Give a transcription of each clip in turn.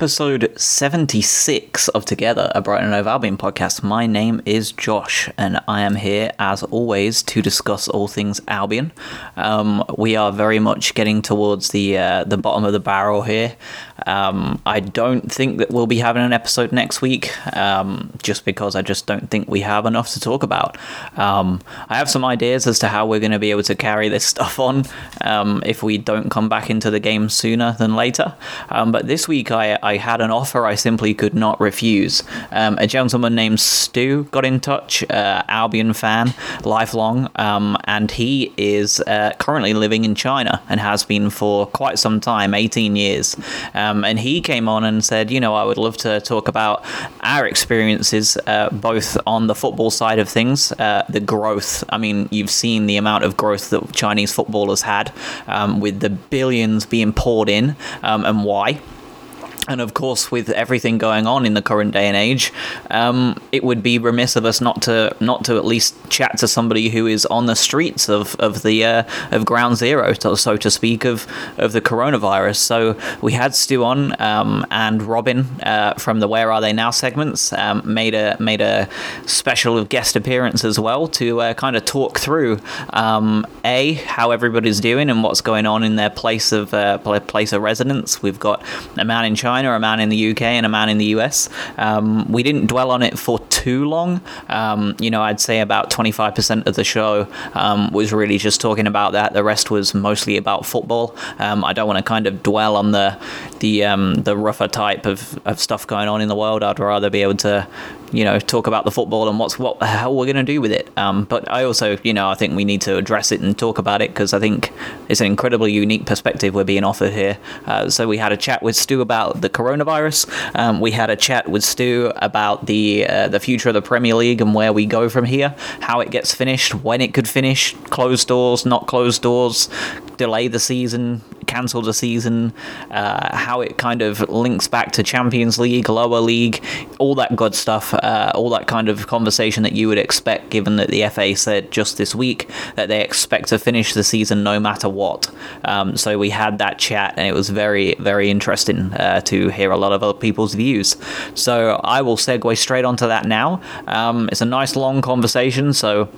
episode 76 of Together, a Brighton and Hove Albion podcast. My name is Josh and I am here as always to discuss all things Albion. Um, we are very much getting towards the uh, the bottom of the barrel here. Um, I don't think that we'll be having an episode next week, um, just because I just don't think we have enough to talk about. Um, I have some ideas as to how we're going to be able to carry this stuff on um, if we don't come back into the game sooner than later. Um, but this week I, I had an offer I simply could not refuse. Um, a gentleman named Stu got in touch, uh, Albion fan, lifelong, and he is uh, currently living in China and has been for quite some time 18 years. Um, and he came on and said, you know, I would love to talk about our experiences uh, both on the football side of things, uh, the growth. I mean, you've seen the amount of growth that Chinese football has had um, with the billions being poured in um, and why. And of course, with everything going on in the current day and age, um, it would be remiss of us not to not to at least chat to somebody who is on the streets of of the uh, of ground zero, so, to speak, of of the coronavirus. So we had Stu on, um, and Robin uh, from the Where Are They Now segments um, made a made a special guest appearance as well to uh, kind of talk through um, a how everybody's doing and what's going on in their place of uh, place of residence. We've got a man in China, a man in the UK, and a man in the US. Um, we didn't dwell on it for too long. Um, you know, I'd say about 25% of the show um, was really just talking about that. The rest was mostly about football. Um, I don't want to kind of dwell on the the um, the rougher type of, of stuff going on in the world. I'd rather be able to you know talk about the football and what's what how we're going to do with it um, but I also you know I think we need to address it and talk about it because I think it's an incredibly unique perspective we're being offered here uh, so we had a chat with Stu about the coronavirus. Um, we had a chat with Stu about the uh, the future of the Premier League and where we go from here how it gets finished when it could finish closed doors not closed doors delay the season cancel the season uh, how it kind of links back to Champions League lower league all that good stuff uh, all that kind of conversation that you would expect, given that the FA said just this week that they expect to finish the season no matter what. Um, so we had that chat, and it was very, very interesting uh, to hear a lot of other people's views. So I will segue straight onto that now. Um, it's a nice long conversation, so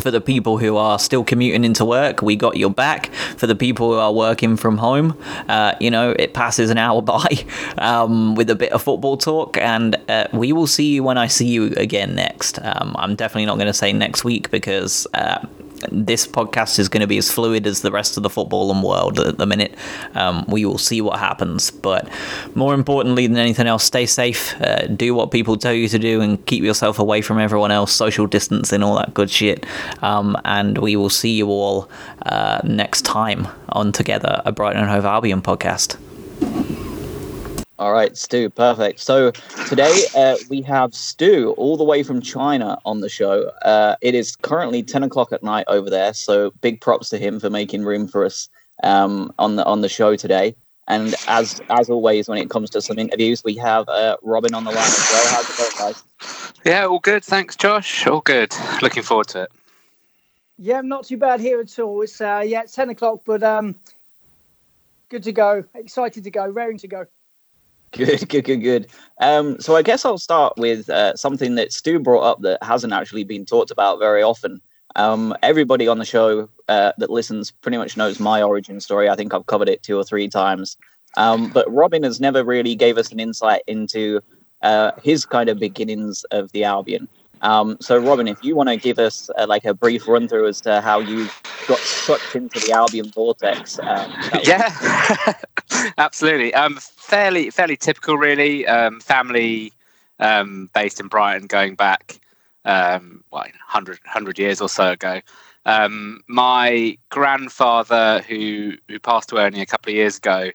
for the people who are still commuting into work, we got your back. For the people who are working from home, uh, you know, it passes an hour by um, with a bit of football talk, and uh, we will see you when I see you again next. Um, I'm definitely not going to say next week because. Uh, this podcast is going to be as fluid as the rest of the football and world at the minute. Um, we will see what happens, but more importantly than anything else, stay safe. Uh, do what people tell you to do, and keep yourself away from everyone else. Social distancing, all that good shit. Um, and we will see you all uh, next time on Together, a Brighton and Hove Albion podcast. All right, Stu, perfect. So today uh, we have Stu all the way from China on the show. Uh, it is currently ten o'clock at night over there, so big props to him for making room for us um, on the on the show today. And as as always, when it comes to some interviews, we have uh, Robin on the line as well. How's it going, guys? Yeah, all good. Thanks, Josh. All good. Looking forward to it. Yeah, I'm not too bad here at all. It's uh, yeah, it's ten o'clock, but um, good to go. Excited to go. Raring to go. Good, good, good, good. Um, so I guess I'll start with uh, something that Stu brought up that hasn't actually been talked about very often. Um, everybody on the show uh, that listens pretty much knows my origin story. I think I've covered it two or three times. Um, but Robin has never really gave us an insight into uh, his kind of beginnings of the Albion. Um, so, Robin, if you want to give us uh, like a brief run through as to how you got sucked into the Albion vortex, um, Yeah, absolutely. Um, fairly, fairly typical, really. Um, family um, based in Brighton, going back, um, well, 100, 100 years or so ago. Um, my grandfather, who who passed away only a couple of years ago,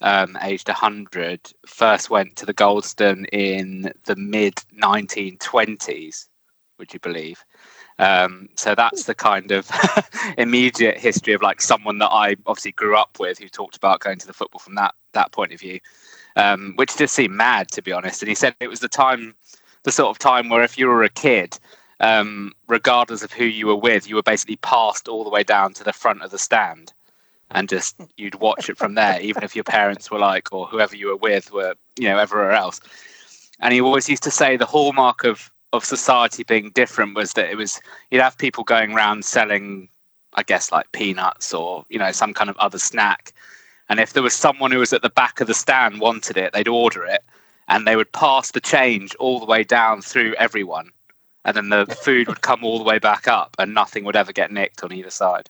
um, aged 100, first went to the Goldstone in the mid 1920s. Would you believe? Um, so that's the kind of immediate history of like someone that I obviously grew up with, who talked about going to the football from that that point of view, um, which just seemed mad to be honest. And he said it was the time, the sort of time where if you were a kid, um, regardless of who you were with, you were basically passed all the way down to the front of the stand, and just you'd watch it from there, even if your parents were like, or whoever you were with were, you know, everywhere else. And he always used to say the hallmark of of society being different was that it was you'd have people going around selling, I guess, like peanuts or you know some kind of other snack, and if there was someone who was at the back of the stand wanted it, they'd order it, and they would pass the change all the way down through everyone, and then the food would come all the way back up, and nothing would ever get nicked on either side.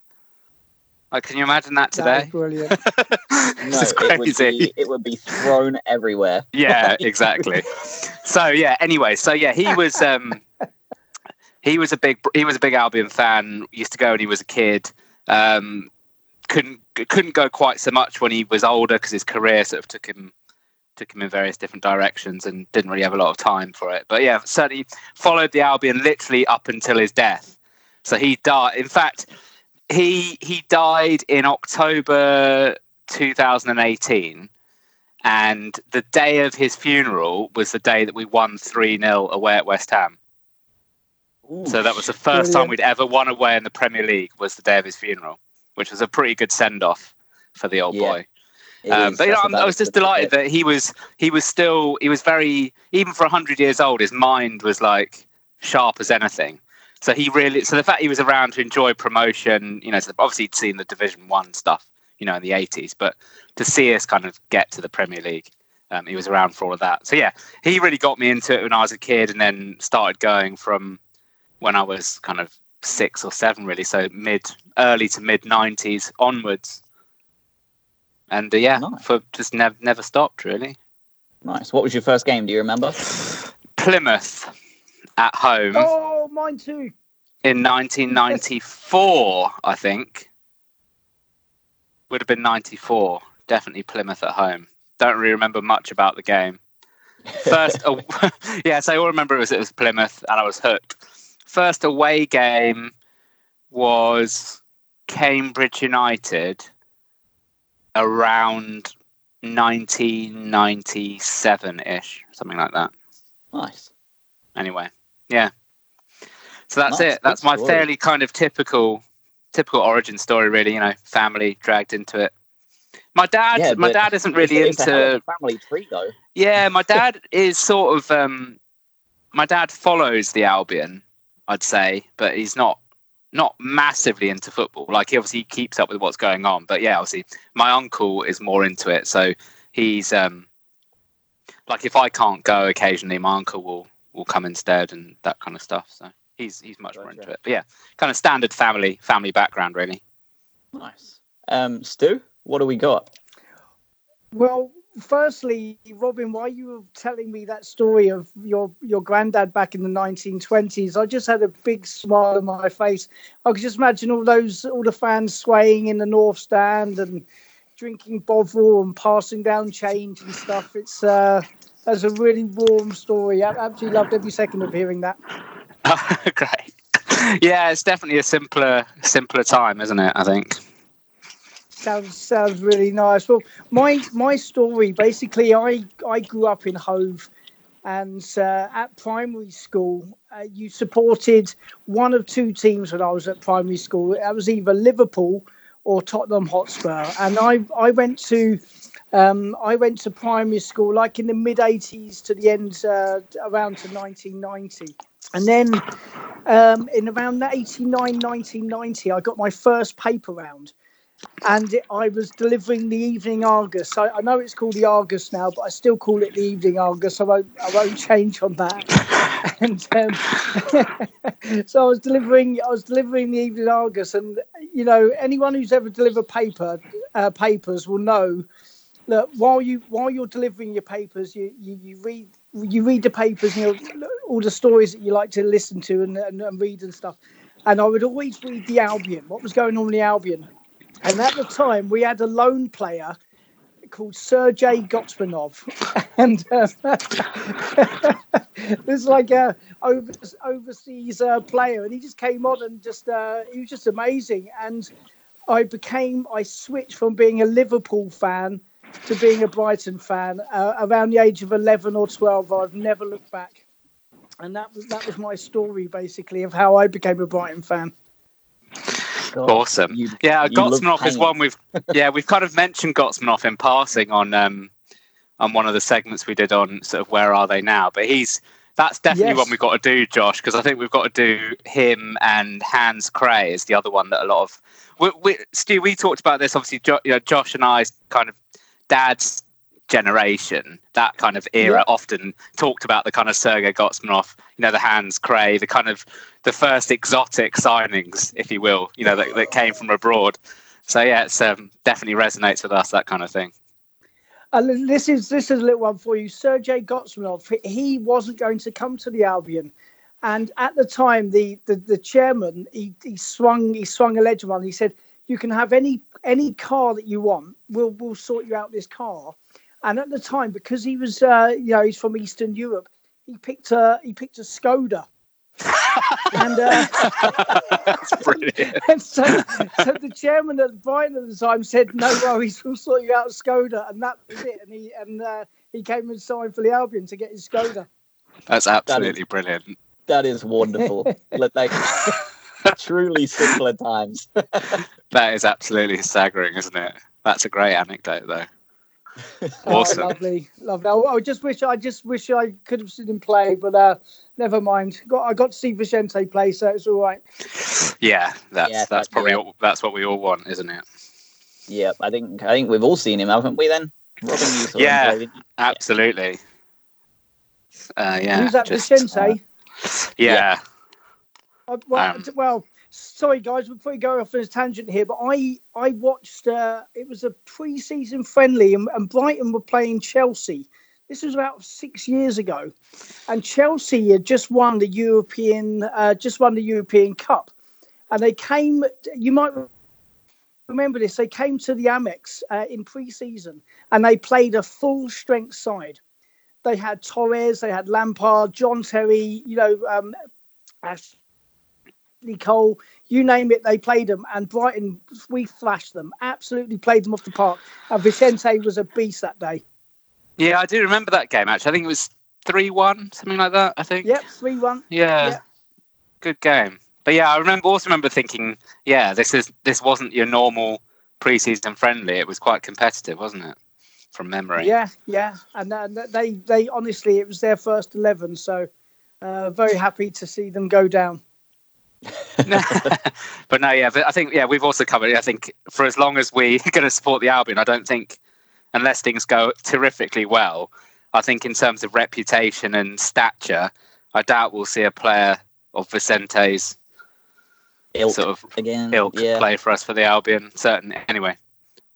Like, can you imagine that That is today? brilliant. no, this is it would, crazy. be, it would be thrown everywhere. yeah exactly so yeah anyway so yeah he was um he was a big he was a big albion fan used to go when he was a kid um couldn't couldn't go quite so much when he was older because his career sort of took him took him in various different directions and didn't really have a lot of time for it but yeah certainly followed the albion literally up until his death so he died in fact he he died in october 2018 and the day of his funeral was the day that we won 3 0 away at West Ham. So that was the first time we'd ever won away in the Premier League was the day of his funeral, which was a pretty good send off for the old Yeah, boy. Um, but you know, I was just good as it delighted that he was he was still he was very even for 100 years old his mind was like sharp as anything. So he really so the fact he was around to enjoy promotion, you know, so obviously he'd seen the Division One stuff, you know, in the 80s, but to see us kind of get to the Premier League, um, he was around for all of that. So yeah, he really got me into it when I was a kid, and then started going from when I was kind of six or seven, really. So mid, early to mid 90s onwards. And uh, yeah, Nice. for just never never stopped really. Nice. What was your first game? Do you remember? Plymouth at home Oh, mine too. in 1994, I think. Would have been 94. Definitely Plymouth at home. Don't really remember much about the game. First, aw- yeah, so I all remember it was it was Plymouth, and I was hooked. First away game was Cambridge United around 1997 ish, something like that. Nice. Anyway, yeah. So that's Nice, it. That's good my story. fairly kind of typical, typical origin story. Really, you know, family dragged into it. My dad, Yeah, my dad isn't really it's, it's a hell of into family tree, though. yeah, my dad is sort of um my dad follows the Albion, I'd say, but he's not not massively into football. Like he obviously keeps up with what's going on, but yeah, obviously my uncle is more into it. So he's um like if I can't go occasionally, my uncle will will come instead and that kind of stuff. So he's he's much more into it. But yeah, kind of standard family family background really. Nice. Um, Stu, what do we got? Well, firstly, Robin, while you were telling me that story of your your granddad back in the 1920s, I just had a big smile on my face. I could just imagine all those all the fans swaying in the north stand and drinking Bovril and passing down change and stuff. It's uh, that's a really warm story. I absolutely loved every second of hearing that. Great. Yeah, it's definitely a simpler simpler time, isn't it? I think. Sounds sounds really nice. Well, my my story basically, I I grew up in Hove, and uh, at primary school, uh, you supported one of two teams when I was at primary school. That was either Liverpool or Tottenham Hotspur, and I I went to. Um, I went to primary school like in the mid 80s to the end, uh, around to 1990. And then um, in around 89, 1990, I got my first paper round and it, I was delivering the Evening Argus. I, I know it's called the Argus now, but I still call it the Evening Argus. I won't, I won't change on that. and um, so I was delivering. I was delivering the Evening Argus, and you know, anyone who's ever delivered paper uh, papers will know that while you while you're delivering your papers, you you, you read you read the papers, you know, all the stories that you like to listen to and, and, and read and stuff. And I would always read the Albion, what was going on in the Albion. And at the time, we had a loan player called Sergei Gotsmanov, and uh, this is like a over, overseas uh, player, and he just came on and just uh, he was just amazing. And I became I switched from being a Liverpool fan to being a Brighton fan uh, around the age of eleven or twelve. I've never looked back, and that was that was my story basically of how I became a Brighton fan. God, Awesome. you- yeah, you is one we've yeah we've kind of mentioned Gotsmanov in passing on um on one of the segments we did on sort of where are they now. But he's that's definitely Yes. one we've got to do, Josh, because I think we've got to do him and Hans Kraay is the other one that a lot of we, we, Stu. We talked about this obviously. Jo, you know, Josh and I's kind of dad's generation, that kind of era, Yeah. often talked about the kind of Sergei Gotsmanov, you know, the Hans Kraay, the kind of the first exotic signings, if you will, you know, that, that came from abroad. So yeah, it's um, definitely resonates with us that kind of thing. Uh, this is this is a little one for you. Sergei Gotsmanov, he wasn't going to come to the Albion, and at the time, the the, the chairman he, he swung he swung a ledger on. He said, "You can have any any car that you want. We'll we'll sort you out this car." And at the time, because he was uh, you know he's from Eastern Europe, he picked a he picked a Skoda. and uh, That's brilliant. and so, so the chairman at Brighton at the time said, "No worries, we'll sort you out, Skoda," and that was it. And he and uh, he came and signed for the Albion to get his Skoda. That's absolutely brilliant. That is wonderful. Like, like, truly simpler times. That is absolutely staggering, isn't it? That's a great anecdote, though. Oh, Awesome. lovely, lovely. I, I just wish I just wish I could have seen him play, but uh, never mind. Got I got to see Vicente play, so it's all right. Yeah, that's Yeah, that's probably yeah. what, that's what we all want, isn't it? yeah, I think I think we've all seen him, haven't we? Then Robin, Yeah. him play. Absolutely. Uh, yeah. Who's that, just- Vicente? Yeah. Uh, well, Um, well, sorry guys, before we go off on a tangent here, but I I watched. Uh, it was a pre-season friendly, and, and Brighton were playing Chelsea. This was about six years ago, and Chelsea had just won the European, uh, just won the European Cup, and they came. You might remember this. They came to the Amex uh, in pre-season, and they played a full-strength side. They had Torres, they had Lampard, John Terry, you know, um, Ashley Cole, you name it, they played them. And Brighton, we thrashed them, absolutely played them off the park. And Vicente was a beast that day. Yeah, I do remember that game, actually. I think it was 3 1, something like that, I think. Yep, 3 1. Yeah. Good game. But yeah, I remember also remember thinking, yeah, this is this wasn't your normal preseason friendly. It was quite competitive, wasn't it? From memory. Yeah, yeah. And uh, they, they honestly, it was their first 11. So uh, very happy to see them go down. but no, yeah, but I think yeah, we've also covered. it. I think for as long as we're going to support the Albion, I don't think unless things go terrifically well, I think in terms of reputation and stature, I doubt we'll see a player of Vicente's Ilk sort of again. ilk yeah. play for us for the Albion. Certain anyway,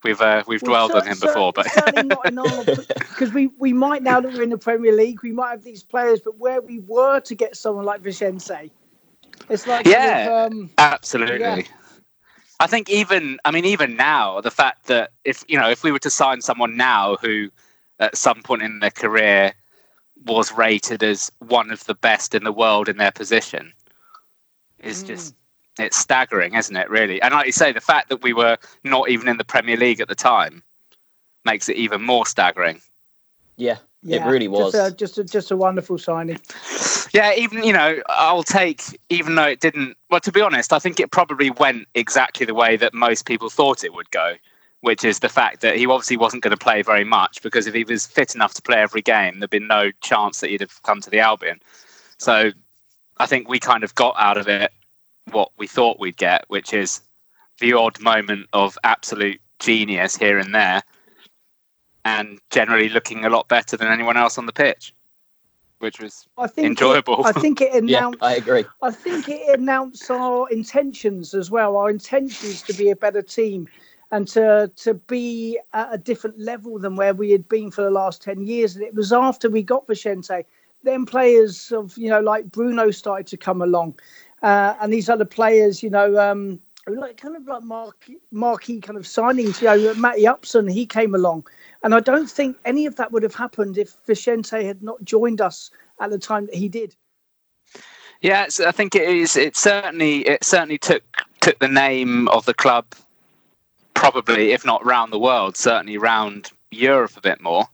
we've uh, we've Well, dwelled on him cer- before, but certainly not in our because we, we might now that we're in the Premier League, we might have these players, but where we were to get someone like Vicente, it's like Yeah. of, um, Absolutely. Yeah. I think even I mean even now the fact that if you know if we were to sign someone now who at some point in their career was rated as one of the best in the world in their position is Mm. just it's staggering, isn't it? Really, and like you say, the fact that we were not even in the Premier League at the time makes it even more staggering. Yeah, yeah, it really was. just a, just a, just a wonderful signing. Yeah, even you know, I'll take even though it didn't. Well, to be honest, I think it probably went exactly the way that most people thought it would go, which is the fact that he obviously wasn't going to play very much because if he was fit enough to play every game, there'd been no chance that he'd have come to the Albion. So, I think we kind of got out of it what we thought we'd get, which is the odd moment of absolute genius here and there, and generally looking a lot better than anyone else on the pitch. which was I think enjoyable. It, I think it Yeah, announced. I agree. I think it announced our intentions as well. Our intentions to be a better team and to to be at a different level than where we had been for the last ten years. And it was after we got Vicente, then players of you know like Bruno started to come along, uh, and these other players, you know. Um, like kind of like mark, marquee kind of signings, you know, Matty Upson, he came along, and I don't think any of that would have happened if Vicente had not joined us at the time that he did. Yeah, I think it is. It certainly it certainly took took the name of the club, probably if not round the world, certainly round Europe a bit more.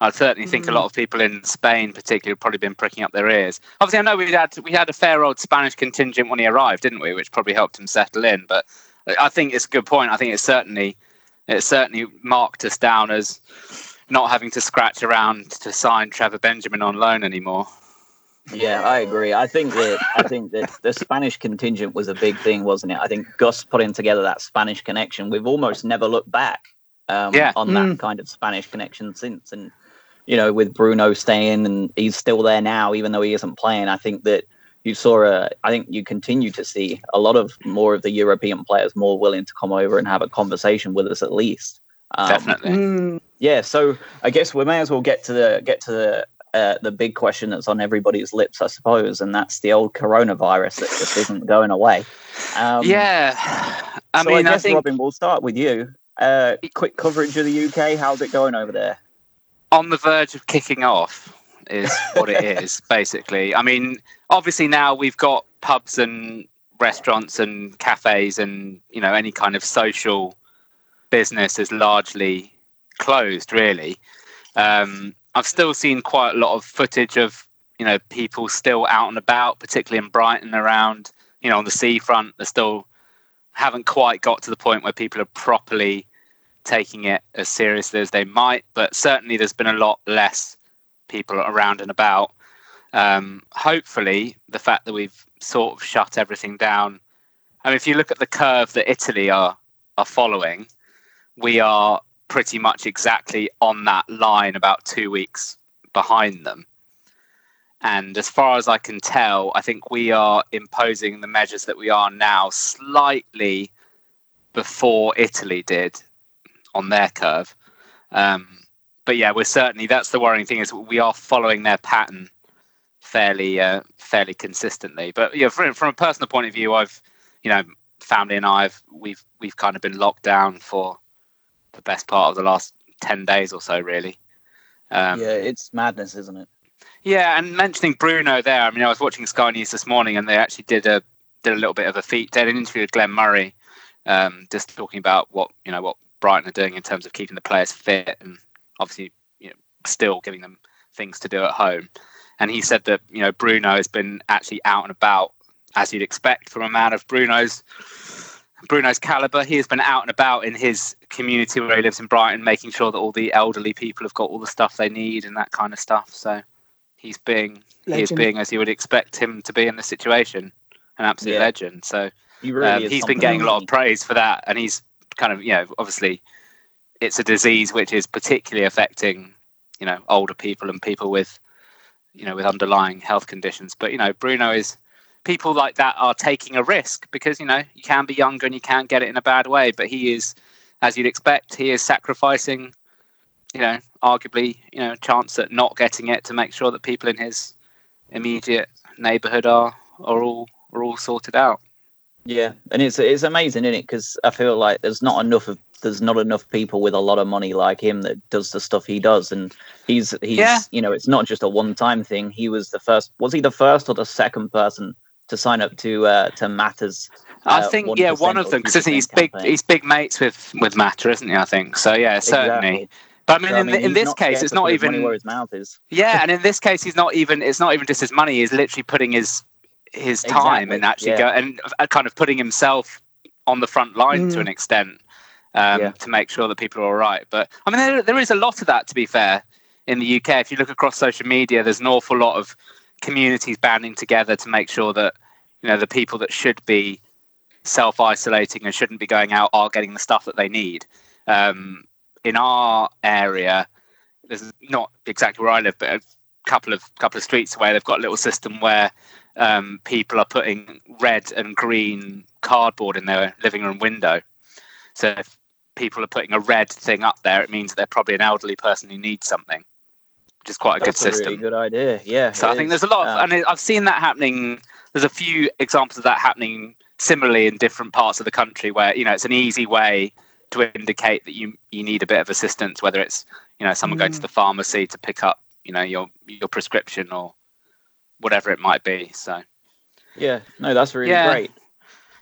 I certainly think a mm. lot of people in Spain, particularly, have probably been pricking up their ears. Obviously, I know we had we had a fair old Spanish contingent when he arrived, didn't we? Which probably helped him settle in. But I think it's a good point. I think it certainly it certainly marked us down as not having to scratch around to sign Trevor Benjamin on loan anymore. Yeah, I agree. I think that I think that the Spanish contingent was a big thing, wasn't it? I think Gus putting together that Spanish connection. We've almost never looked back um, Yeah. on that kind of Spanish connection since. And you know, with Bruno staying and he's still there now, even though he isn't playing. I think that you saw a. I think you continue to see a lot of more of the European players more willing to come over and have a conversation with us at least. Um, Definitely. Mm. yeah so i guess we may as well get to the get to the uh, the big question that's on everybody's lips i suppose and that's the old coronavirus that just isn't going away um, yeah, I so mean, I I, guess think robin we'll start with you uh quick coverage of the uk how's it going over there on the verge of kicking off is what it is basically. I mean, obviously now we've got pubs and restaurants and cafes and you know any kind of social business is largely closed really. Um, I've still seen quite a lot of footage of you know people still out and about, particularly in Brighton around you know on the seafront. They still haven't quite got to the point where people are properly taking it as seriously as they might, but certainly there's been a lot less people around and about. Um, hopefully, the fact that we've sort of shut everything down. I mean, if you look at the curve that Italy are are following, we are pretty much exactly on that line, about two weeks behind them. And as far as I can tell, I think we are imposing the measures that we are now slightly before Italy did on their curve. Um, but yeah, we're certainly that's the worrying thing is we are following their pattern fairly uh, fairly consistently. But yeah, from, from a personal point of view, I've you know family and I've we've we've kind of been locked down for the best part of the last ten days or so, really. Um, yeah it's madness isn't it yeah, and mentioning Bruno there, I mean, I was watching Sky News this morning, and they actually did a did a little bit of a feat. They had an interview with Glenn Murray, um, just talking about what you know what Brighton are doing in terms of keeping the players fit, and obviously you know still giving them things to do at home. And he said that you know Bruno has been actually out and about as you'd expect from a man of Bruno's Bruno's caliber. He has been out and about in his community where he lives in Brighton, making sure that all the elderly people have got all the stuff they need and that kind of stuff. So he's being he is being as you would expect him to be in the situation, an absolute Yeah. legend. So he really um, he's been getting a lot of praise for that, and he's kind of you know obviously it's a disease which is particularly affecting you know older people and people with you know with underlying health conditions. But you know Bruno is people like that are taking a risk because you know you can be younger and you can get it in a bad way, but he is as you'd expect he is sacrificing you know arguably you know a chance at not getting it to make sure that people in his immediate neighborhood are are all are all sorted out. Yeah, and it's it's amazing, isn't it? Because I feel like there's not enough of there's not enough people with a lot of money like him that does the stuff he does, and he's he's Yeah. you know it's not just a one time thing. He was the first. Was he the first or the second person to sign up to uh, to Mata's? I uh, think yeah, 1% of them because 2% he's big. He's big mates with with Mata, isn't he? I think so. Yeah, certainly. Exactly. But I mean, So, in, in this case, it's not put his money even. where his mouth is. Yeah, and in this case, he's not even. It's not even just his money. He's literally putting his his time Exactly, and actually yeah. go and uh, kind of putting himself on the front line to Mm. an extent um, Yeah. to make sure that people are all right. But I mean, there, there is a lot of that to be fair in the UK. If you look across social media, there's an awful lot of communities banding together to make sure that you know the people that should be self isolating and shouldn't be going out are getting the stuff that they need. Um, in our area, there's not exactly where I live, but a couple of couple of streets away, they've got a little system where um, people are putting red and green cardboard in their living room window. So if people are putting a red thing up there, it means that they're probably an elderly person who needs something, which is quite a That's good a system. really good idea. Yeah. So it I think there's a lot, of, Um, and I've seen that happening. There's a few examples of that happening similarly in different parts of the country where you know it's an easy way to indicate that you you need a bit of assistance, whether it's you know someone going to Mm. the pharmacy to pick up you know your your prescription or whatever it might be. So yeah. No, that's really Yeah. great.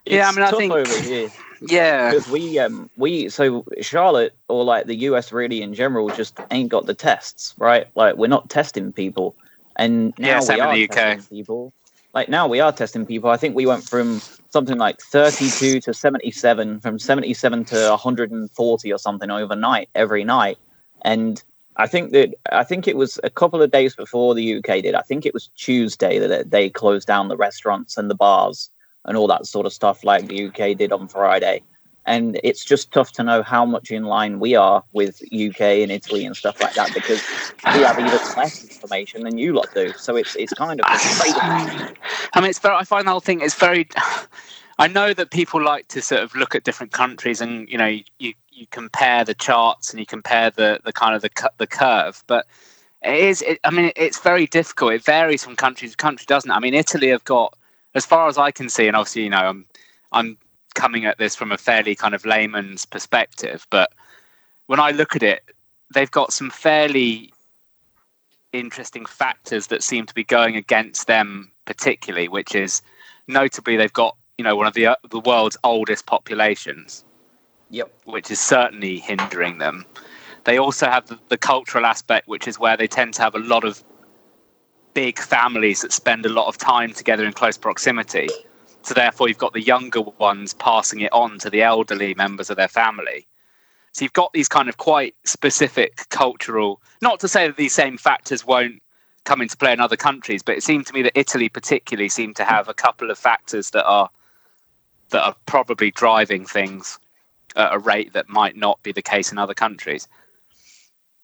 Yeah, I mean, I think- over here. Yeah, because we um we so Charlotte or like the US really in general just ain't got the tests right? Like we're not testing people. And now Yeah, we are the UK. testing people. Like now we are testing people. I think we went from something like 32 to 77 from 77 to 140 or something overnight every night. And I think that I think it was a couple of days before the UK did. I think it was Tuesday that they closed down the restaurants and the bars and all that sort of stuff like the UK did on Friday. And it's just tough to know how much in line we are with UK and Italy and stuff like that because we have even less information than you lot do. So it's it's kind of. I mean, it's very. I find the whole thing is very. I know that people like to sort of look at different countries, and you know, you you compare the charts and you compare the the kind of the the curve, but it is. It, I mean, it's very difficult. It varies from country to country, doesn't it? I mean, Italy have got, as far as I can see, and obviously, you know, I'm I'm coming at this from a fairly kind of layman's perspective, but when I look at it, they've got some fairly interesting factors that seem to be going against them particularly which is notably they've got you know one of the uh, the world's oldest populations Yep. which is certainly hindering them they also have the, the cultural aspect which is where they tend to have a lot of big families that spend a lot of time together in close proximity so therefore you've got the younger ones passing it on to the elderly members of their family so you've got these kind of quite specific cultural, not to say that these same factors won't come into play in other countries, but it seemed to me that Italy particularly seemed to have a couple of factors that are that are probably driving things at a rate that might not be the case in other countries.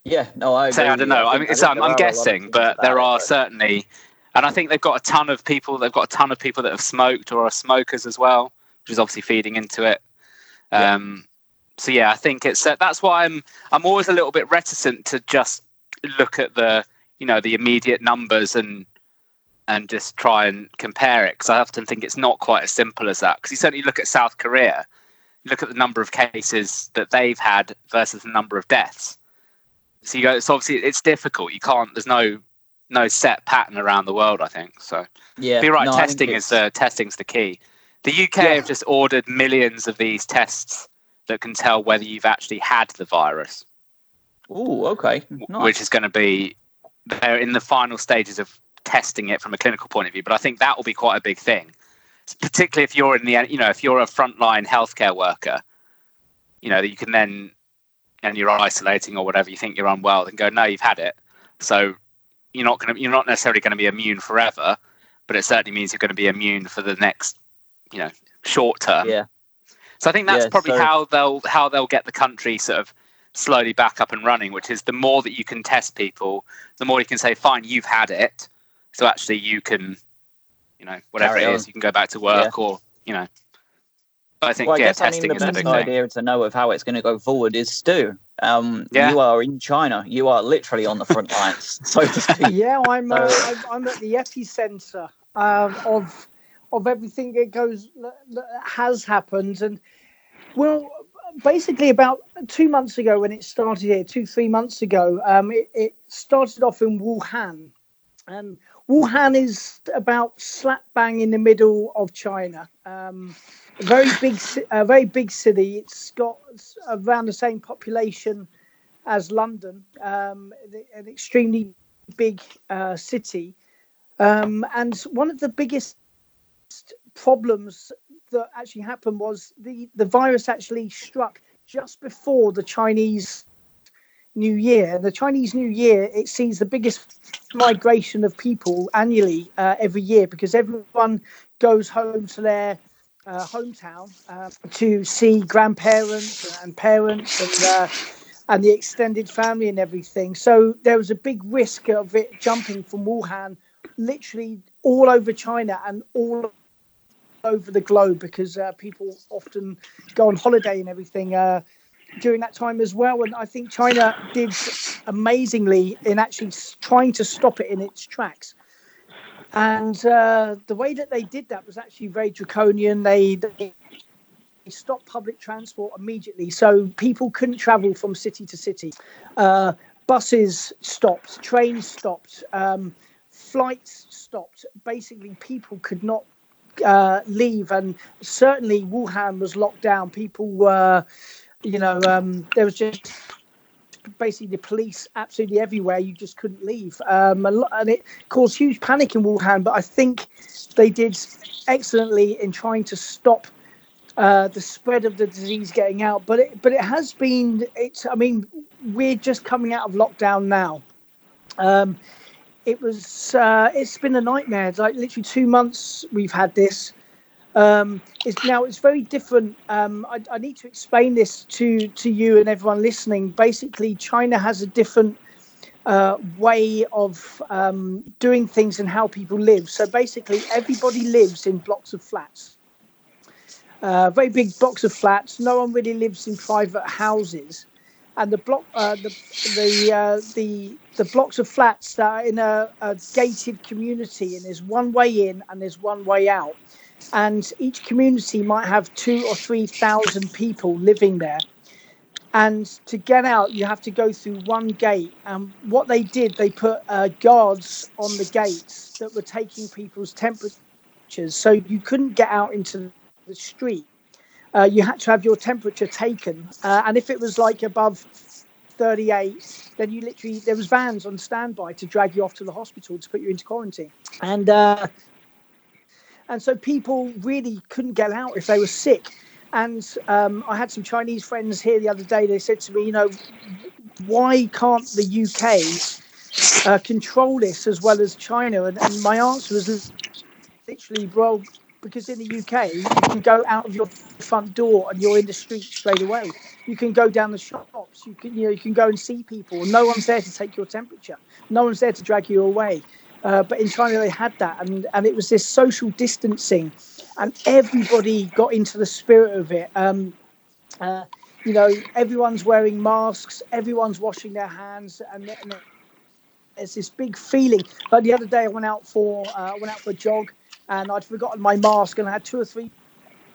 Yeah, no, I So I don't know. I mean, think I'm, I'm are a lot of guessing, but there are but- certainly, and I think they've got a ton of people. They've got a ton of people that have smoked or are smokers as well, which is obviously feeding into it. Yeah. Um, so yeah, I think it's uh, that's why I'm I'm always a little bit reticent to just look at the you know the immediate numbers and and just try and compare it because I often think it's not quite as simple as that. Because you certainly look at South Korea, look at the number of cases that they've had versus the number of deaths. So you go, it's obviously it's difficult. You can't. There's no no set pattern around the world. I think so. Yeah, be right. no, testing is uh, testing's the key. The UK Yeah. have just ordered millions of these tests that can tell whether you've actually had the virus, Ooh, okay. Nice. which is going to be they're in the final stages of testing it from a clinical point of view. But I think that will be quite a big thing, particularly if you're in the you know if you're a frontline healthcare worker, you know that you can then and you're isolating or whatever you think you're unwell, then go no, you've had it. So you're not going to you're not necessarily going to be immune forever, but it certainly means you're going to be immune for the next you know short term. Yeah. So I think that's Yeah, probably so- how they'll how they'll get the country sort of slowly back up and running, which is the more that you can test people, the more you can say, fine, you've had it. So actually you can, you know, whatever Carry it on. is, you can go back to work or, you know. But I think Well, I yeah, guess I mean the is the best big thing. idea to know of how it's going to go forward is Stu. Um, Yeah. you are in China. You are literally on the front lines, so to speak. yeah, I'm, uh, I'm I'm at the epicenter um, of of everything that goes that that has happened, and well, basically about two months ago when it started here, two three months ago, um, it, it started off in Wuhan, and Wuhan is about slap bang in the middle of China. Um, a very big, a very big city. It's got around the same population as London, um, an extremely big uh, city. Um, and one of the biggest problems that actually happened was the, the virus actually struck just before the Chinese New Year. The Chinese New Year, it sees the biggest migration of people annually uh, every year because everyone goes home to their uh, hometown uh, to see grandparents and parents and uh, and the extended family and everything. So there was a big risk of it jumping from Wuhan literally all over China and all over the globe because uh, people often go on holiday and everything uh, during that time as well. And I think China did amazingly in actually trying to stop it in its tracks. And uh, the way that they did that was actually very draconian. They, they stopped public transport immediately, so people couldn't travel from city to city. Uh, buses stopped, trains stopped, um, flights stopped. Basically, people could not uh, leave, and certainly Wuhan was locked down. People were, you know, um, there was just basically the police absolutely everywhere. You just couldn't leave, um, and, and it caused huge panic in Wuhan. But I think they did excellently in trying to stop uh, the spread of the disease getting out. But it, but it has been. It's. I mean, we're just coming out of lockdown now. Um, it was. Uh, it's been a nightmare. It's like literally two months we've had this. Um, now it's very different. Um, I, I need to explain this to to you and everyone listening. Basically, China has a different uh, way of um, doing things and how people live. So basically, everybody lives in blocks of flats. Uh, very big blocks of flats. No one really lives in private houses, and the block, uh, the the uh, the the blocks of flats that are in a, a gated community, and there's one way in and there's one way out, and each community might have two or three thousand people living there. And to get out, you have to go through one gate. And what they did, they put uh, guards on the gates that were taking people's temperatures, so you couldn't get out into the street, uh, you had to have your temperature taken. Uh, and if it was like above 38, then you literally, there was vans on standby to drag you off to the hospital to put you into quarantine. And, uh, and so people really couldn't get out if they were sick. And um, I had some Chinese friends here the other day. They said to me, you know, why can't the UK uh, control this as well as China? And, and my answer was literally, well, because in the UK you can go out of your front door and you're in the street straight away. You can go down the shops. You can you know you can go and see people. No one's there to take your temperature. No one's there to drag you away. Uh, but in China they had that, and and it was this social distancing, and everybody got into the spirit of it. Um, uh, you know, everyone's wearing masks, everyone's washing their hands, and, and it's this big feeling. Like the other day, I went out for uh, went out for a jog, and I'd forgotten my mask, and I had two or three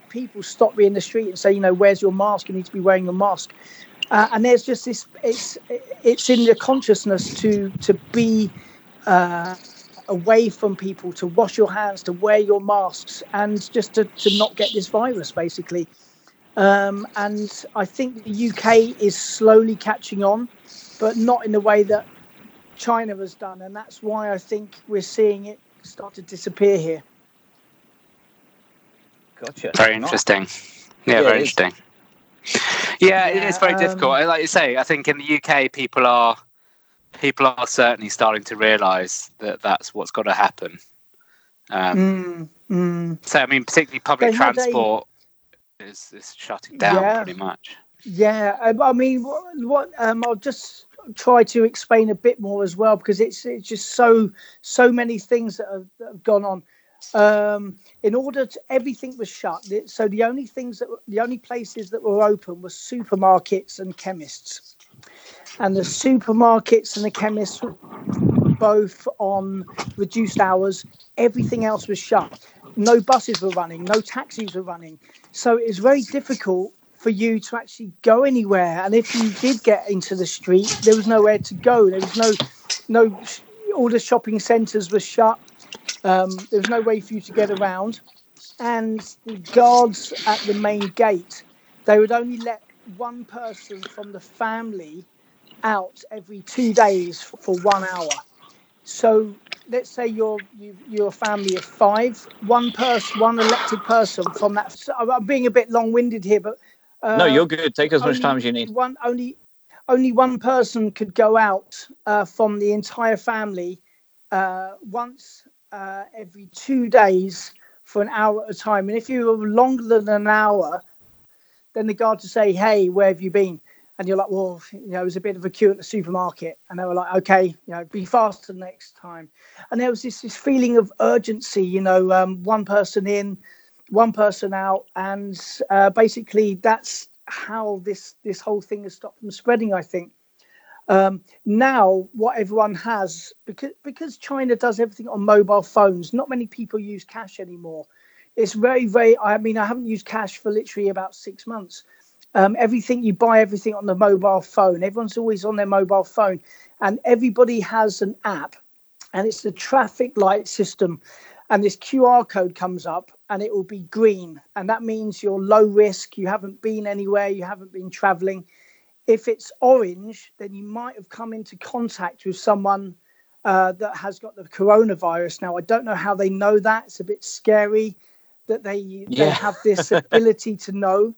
people stop me in the street and say, you know, where's your mask? You need to be wearing a mask. Uh, and there's just this. It's it's in the consciousness to to be uh, away from people, to wash your hands, to wear your masks, and just to, to not get this virus, basically. Um, and I think the UK is slowly catching on, but not in the way that China has done, and that's why I think we're seeing it start to disappear here. Gotcha. Very interesting. Yeah, Yeah, very interesting. Yeah, it is very Yeah, difficult. um, Like you say, I think in the UK, people are people are certainly starting to realise that that's what's got to happen. Um, Mm, mm. So, I mean, particularly public They a- transport is, is shutting down Yeah. pretty much. Yeah, um, I mean, what, what um, I'll just try to explain a bit more as well because it's it's just so so many things that have, that have gone on. Um, in order to everything was shut, so the only things that the only places that were open were supermarkets and chemists, and the supermarkets and the chemists both on reduced hours. Everything else was shut. No buses were running, no taxis were running. So it was very difficult for you to actually go anywhere. And if you did get into the street, there was nowhere to go. There was no, no, all the shopping centres were shut. Um, there was no way for you to get around. And the guards at the main gate, they would only let one person from the family out every two days for one hour. So let's say you're you, you're a family of five. One person, one elected person from that. So I'm being a bit long-winded here, but uh, no, you're good. Take as much time as you need. One only only one person could go out uh, from the entire family uh, once uh, every two days for an hour at a time. And if you were longer than an hour, then the guard to say, "Hey, where have you been?" And you're like, well, you know, it was a bit of a queue at the supermarket, and they were like, okay, you know, be faster next time. And there was this this feeling of urgency, you know, um, one person in, one person out, and uh, basically that's how this this whole thing has stopped from spreading. I think. Um, now, what everyone has, because because China does everything on mobile phones, not many people use cash anymore. It's very, very. I mean, I haven't used cash for literally about six months um, everything you buy, everything on the mobile phone. Everyone's always on their mobile phone, and everybody has an app, and it's the traffic light system. And this QR code comes up, and it will be green, and that means you're low risk. You haven't been anywhere. You haven't been traveling. If it's orange, then you might have come into contact with someone uh, that has got the coronavirus. Now, I don't know how they know that. It's a bit scary that they, yeah. they have this ability to know.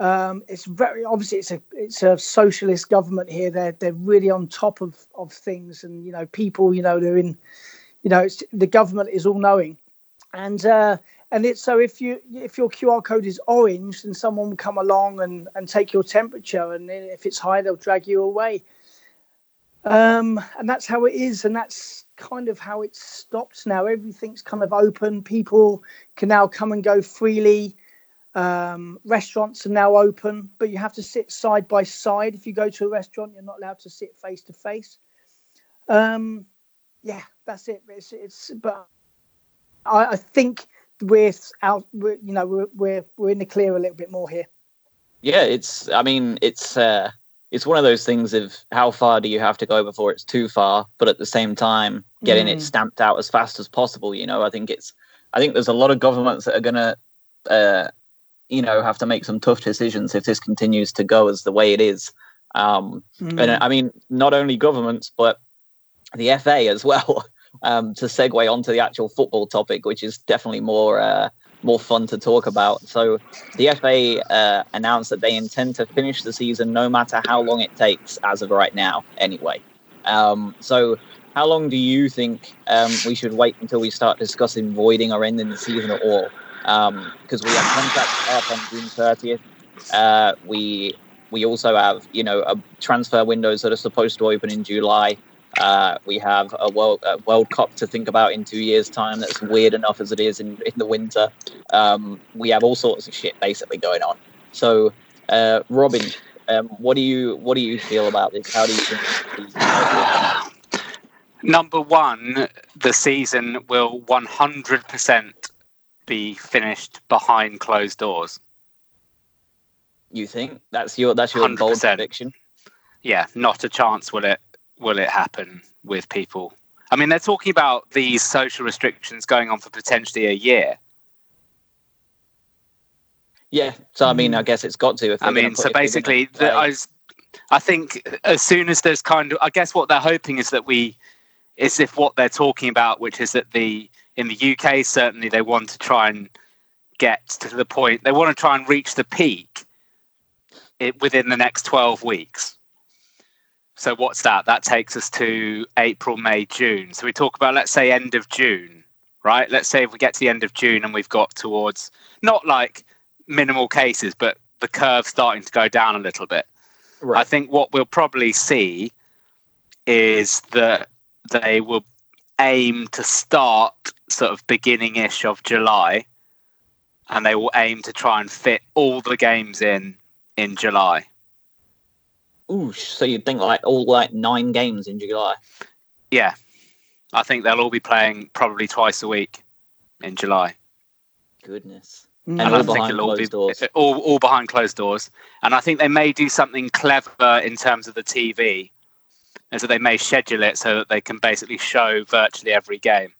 Um, it's very obviously it's a it's a socialist government here. They're they're really on top of of things, and you know people you know they're in, you know it's, the government is all knowing, and uh, and it's so if you if your QR code is orange, then someone will come along and and take your temperature, and if it's high, they'll drag you away. Um, and that's how it is, and that's kind of how it's stopped now. Everything's kind of open. People can now come and go freely. Um, restaurants are now open, but you have to sit side by side. If you go to a restaurant, you're not allowed to sit face to face. Um, yeah, that's it. It's, it's but I, I think we're out. We're, you know, we're, we're we're in the clear a little bit more here. Yeah, it's. I mean, it's uh, it's one of those things of how far do you have to go before it's too far, but at the same time, getting mm. it stamped out as fast as possible. You know, I think it's. I think there's a lot of governments that are gonna. Uh, you know have to make some tough decisions if this continues to go as the way it is. Um, mm. And I mean, not only governments but the FA as well. Um, to segue onto the actual football topic, which is definitely more uh, more fun to talk about. So, the FA uh, announced that they intend to finish the season no matter how long it takes, as of right now. Anyway, um, so how long do you think um, we should wait until we start discussing voiding or ending the season at all? Because um, we have contracts up on June 30th. Uh, we we also have you know a transfer windows that are supposed to open in July. Uh, we have a world a World Cup to think about in two years' time. That's weird enough as it is in, in the winter. Um, we have all sorts of shit basically going on. So, uh, Robin, um, what do you what do you feel about this? How do you think? Number one, the season will 100% be finished behind closed doors. You think that's your that's your 100%. bold prediction? Yeah, not a chance will it will it happen with people. I mean, they're talking about these social restrictions going on for potentially a year. Yeah, so I mean, I mm. guess it's got to. I mean, so basically, the, I, was, I think as soon as there's kind of, I guess what they're hoping is that we, is if what they're talking about, which is that the in the UK, certainly they want to try and get to the point, they want to try and reach the peak it, within the next 12 weeks. So, what's that? That takes us to April, May, June. So, we talk about, let's say, end of June, right? Let's say if we get to the end of June and we've got towards not like minimal cases, but the curve starting to go down a little bit. Right. I think what we'll probably see is that they will aim to start sort of beginning ish of July, and they will aim to try and fit all the games in in July. Ooh, so you'd think like all like nine games in July? Yeah, I think they'll all be playing probably twice a week in July. Goodness. Hmm. And, and I think it'll all be doors. all all behind closed doors. And I think they may do something clever in terms of the TV and so they may schedule it so that they can basically show virtually every game.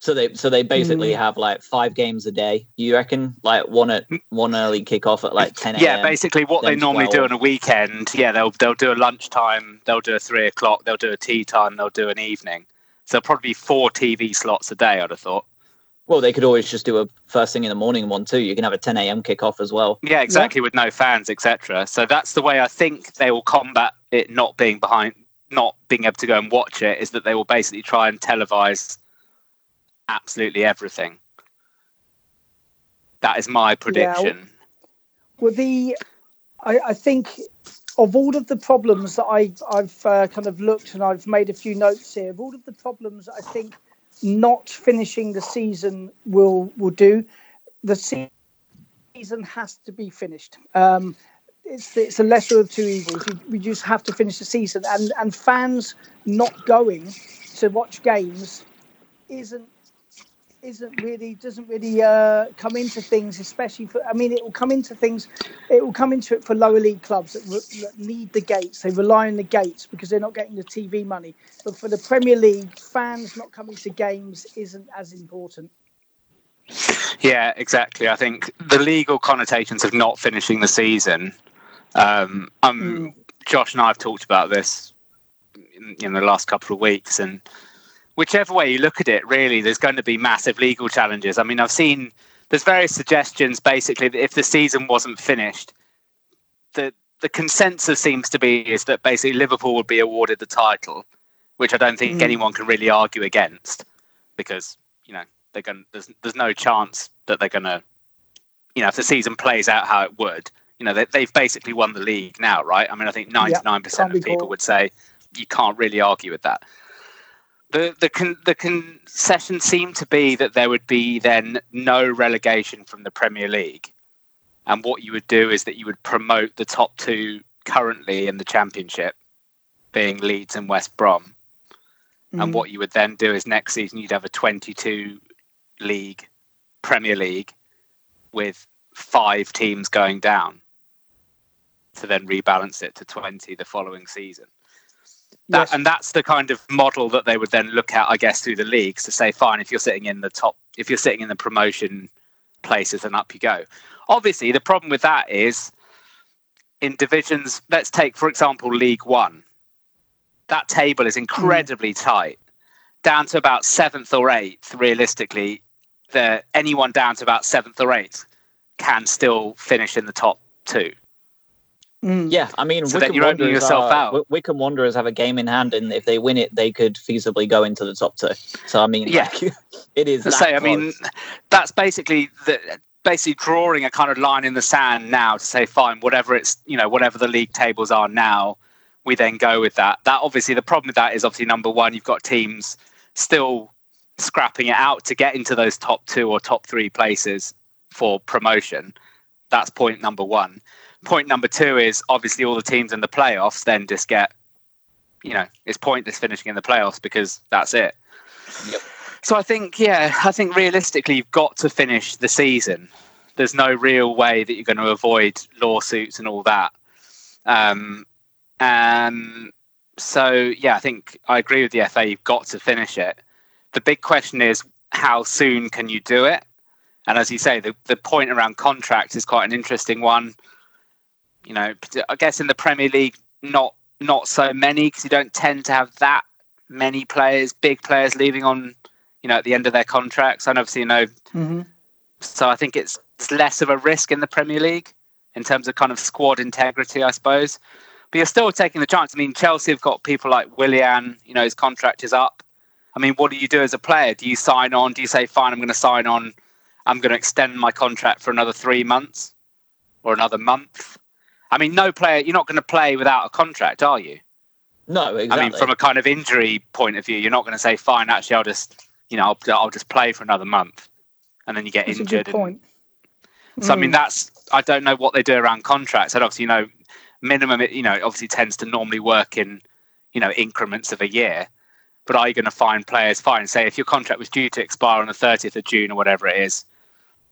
So they so they basically mm. have like five games a day. You reckon like one at one early kickoff at like ten. Yeah, basically what they normally 12. do on a weekend. Yeah, they'll they'll do a lunchtime, they'll do a three o'clock, they'll do a tea time, they'll do an evening. So probably four TV slots a day. I'd have thought. Well, they could always just do a first thing in the morning one too. You can have a 10 a.m. kickoff as well. Yeah, exactly, yeah. with no fans, etc. So that's the way I think they will combat it not being behind, not being able to go and watch it. Is that they will basically try and televise absolutely everything. That is my prediction. Yeah. Well, the I, I think of all of the problems that I, I've uh, kind of looked and I've made a few notes here, of all of the problems I think not finishing the season will will do, the season has to be finished. Um, it's it's a lesser of two evils. You, we just have to finish the season, and and fans not going to watch games isn't isn't really doesn't really uh, come into things, especially for. I mean, it will come into things. It will come into it for lower league clubs that, re- that need the gates. They rely on the gates because they're not getting the TV money. But for the Premier League, fans not coming to games isn't as important. Yeah, exactly. I think the legal connotations of not finishing the season. Um, um, Mm. Josh and I have talked about this in, in the last couple of weeks, and whichever way you look at it, really, there's going to be massive legal challenges. I mean, I've seen there's various suggestions basically that if the season wasn't finished, the the consensus seems to be is that basically Liverpool would be awarded the title, which I don't think Mm. anyone can really argue against, because you know they're going there's there's no chance that they're going to, you know, if the season plays out how it would, you know, they, they've basically won the league now, right? I mean, I think 99% can't of people would say you can't really argue with that. The the con, the concession seemed to be that there would be then no relegation from the Premier League, and what you would do is that you would promote the top two currently in the Championship, being Leeds and West Brom, Mm. and what you would then do is next season you'd have a 22 league Premier League with five teams going down to then rebalance it to 20 the following season. That, Yes. And that's the kind of model that they would then look at, I guess, through the leagues to say, fine, if you're sitting in the top, if you're sitting in the promotion places, then up you go. Obviously, the problem with that is in divisions, let's take, for example, League One. That table is hmm. incredibly tight, down to about seventh or eighth, realistically. The, anyone down to about seventh or eighth can still finish in the top two. Mm. Yeah, I mean, So then Wycombe you're opening Wanderers yourself are- out. Wycombe Wanderers have a game in hand, and if they win it, they could feasibly go into the top two. So I mean, Yeah. like, it is. to that say, I mean, that's basically the basically drawing a kind of line in the sand now to say, fine, whatever it's you know, whatever the league tables are now, we then go with that. That obviously the problem with that is obviously number one, you've got teams still scrapping it out to get into those top two or top three places for promotion. That's point number one. Point number two is obviously all the teams in the playoffs then just get, you know, it's pointless finishing in the playoffs because that's it. Yep. So I think, yeah, I think realistically, you've got to finish the season. There's no real way that you're going to avoid lawsuits and all that. Um, and so, yeah, I think I agree with the FA. You've got to finish it. The big question is, how soon can you do it? And as you say, the, the point around contracts is quite an interesting one. You know, I guess in the Premier League, not not so many because you don't tend to have that many players, big players leaving on, you know, at the end of their contracts. And obviously, you know, hmm so I think it's, it's less of a risk in the Premier League in terms of kind of squad integrity, I suppose. But you're still taking the chance. I mean, Chelsea have got people like Willian, you know, his contract is up. I mean, what do you do as a player? Do you sign on? Do you say, fine, I'm going to sign on, I'm going to extend my contract for another three months or another month? I mean, no player, you're not going to play without a contract, are you? no, exactly. I mean, from a kind of injury point of view, you're not going to say, fine, actually, I'll just, you know, I'll, I'll just play for another month. And then you get That's a injured. good and- point. so I mean, Mm. that's I don't know what they do around contracts. And obviously, you know, minimum, you know, obviously tends to normally work in, you know, increments of a year. But are you going to find players? Fine, say if your contract was due to expire on the 30th of June or whatever it is,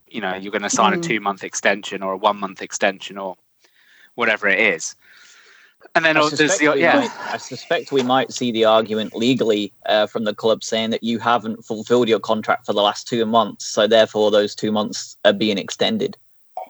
you know, you're going to sign a Mm. two month extension or a one month extension or whatever it is. And then I there's suspect, the, we yeah, might, I suspect we might see the argument legally uh, from the club saying that you haven't fulfilled your contract for the last two months, so therefore those two months are being extended.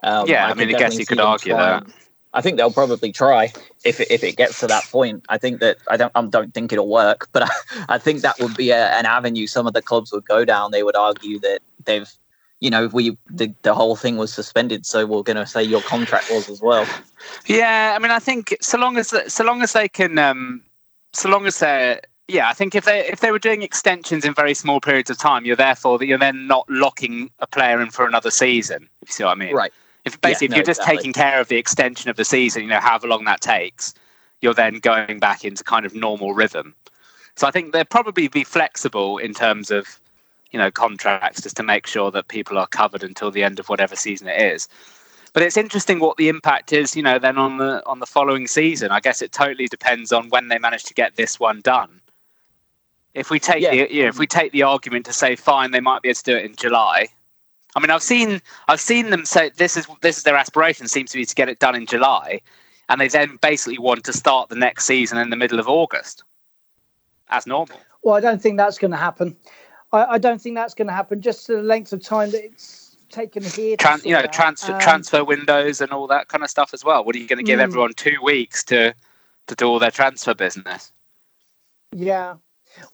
Um, Yeah, I could mean, I guess you could argue trying- that. I think they'll probably try if it, if it gets to that point. I think that I don't I don't think it'll work, but I, I think that would be a, an avenue some of the clubs would go down. They would argue that they've, you know, we the, the whole thing was suspended, so we're going to say your contract was as well. Yeah, I mean, I think so long as so long as they can, um, so long as they're yeah, I think if they if they were doing extensions in very small periods of time, you're therefore that you're then not locking a player in for another season. If you see what I mean, Right. If basically no, if you're just exactly. taking care of the extension of the season, you know, however long that takes, you're then going back into kind of normal rhythm. So I think they'll probably be flexible in terms of, you know, contracts just to make sure that people are covered until the end of whatever season it is. But it's interesting what the impact is, you know, then on the on the following season. I guess it totally depends on when they manage to get this one done. If we take Yeah. the you know, if we take the argument to say fine, they might be able to do it in July. I mean, I've seen I've seen them say this is this is their aspiration seems to be to get it done in July, and they then basically want to start the next season in the middle of August, as normal. Well, I don't think that's going to happen. I, I don't think that's going to happen. Just the length of time that it's taken here. Tran- you know, out. transfer Um, transfer windows and all that kind of stuff as well. What are you going to give Mm. everyone two weeks to to do all their transfer business? Yeah.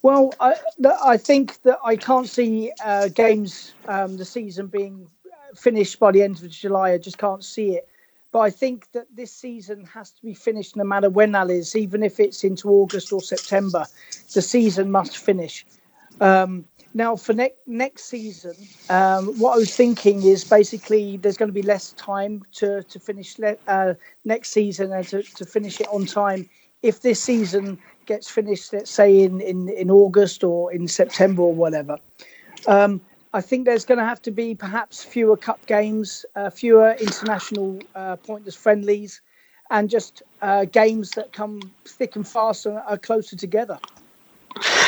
Well, I, I think that I can't see uh, games, um, the season being finished by the end of July. I just can't see it. But I think that this season has to be finished no matter when that is, even if it's into August or September. The season must finish. Um, now, for ne- next season, um, what I was thinking is basically there's going to be less time to, to finish le- uh, next season and to, to finish it on time. If this season gets finished, let's say in, in, in August or in September or whatever, um, I think there's going to have to be perhaps fewer cup games, uh, fewer international uh, pointless friendlies, and just uh, games that come thick and fast and are closer together.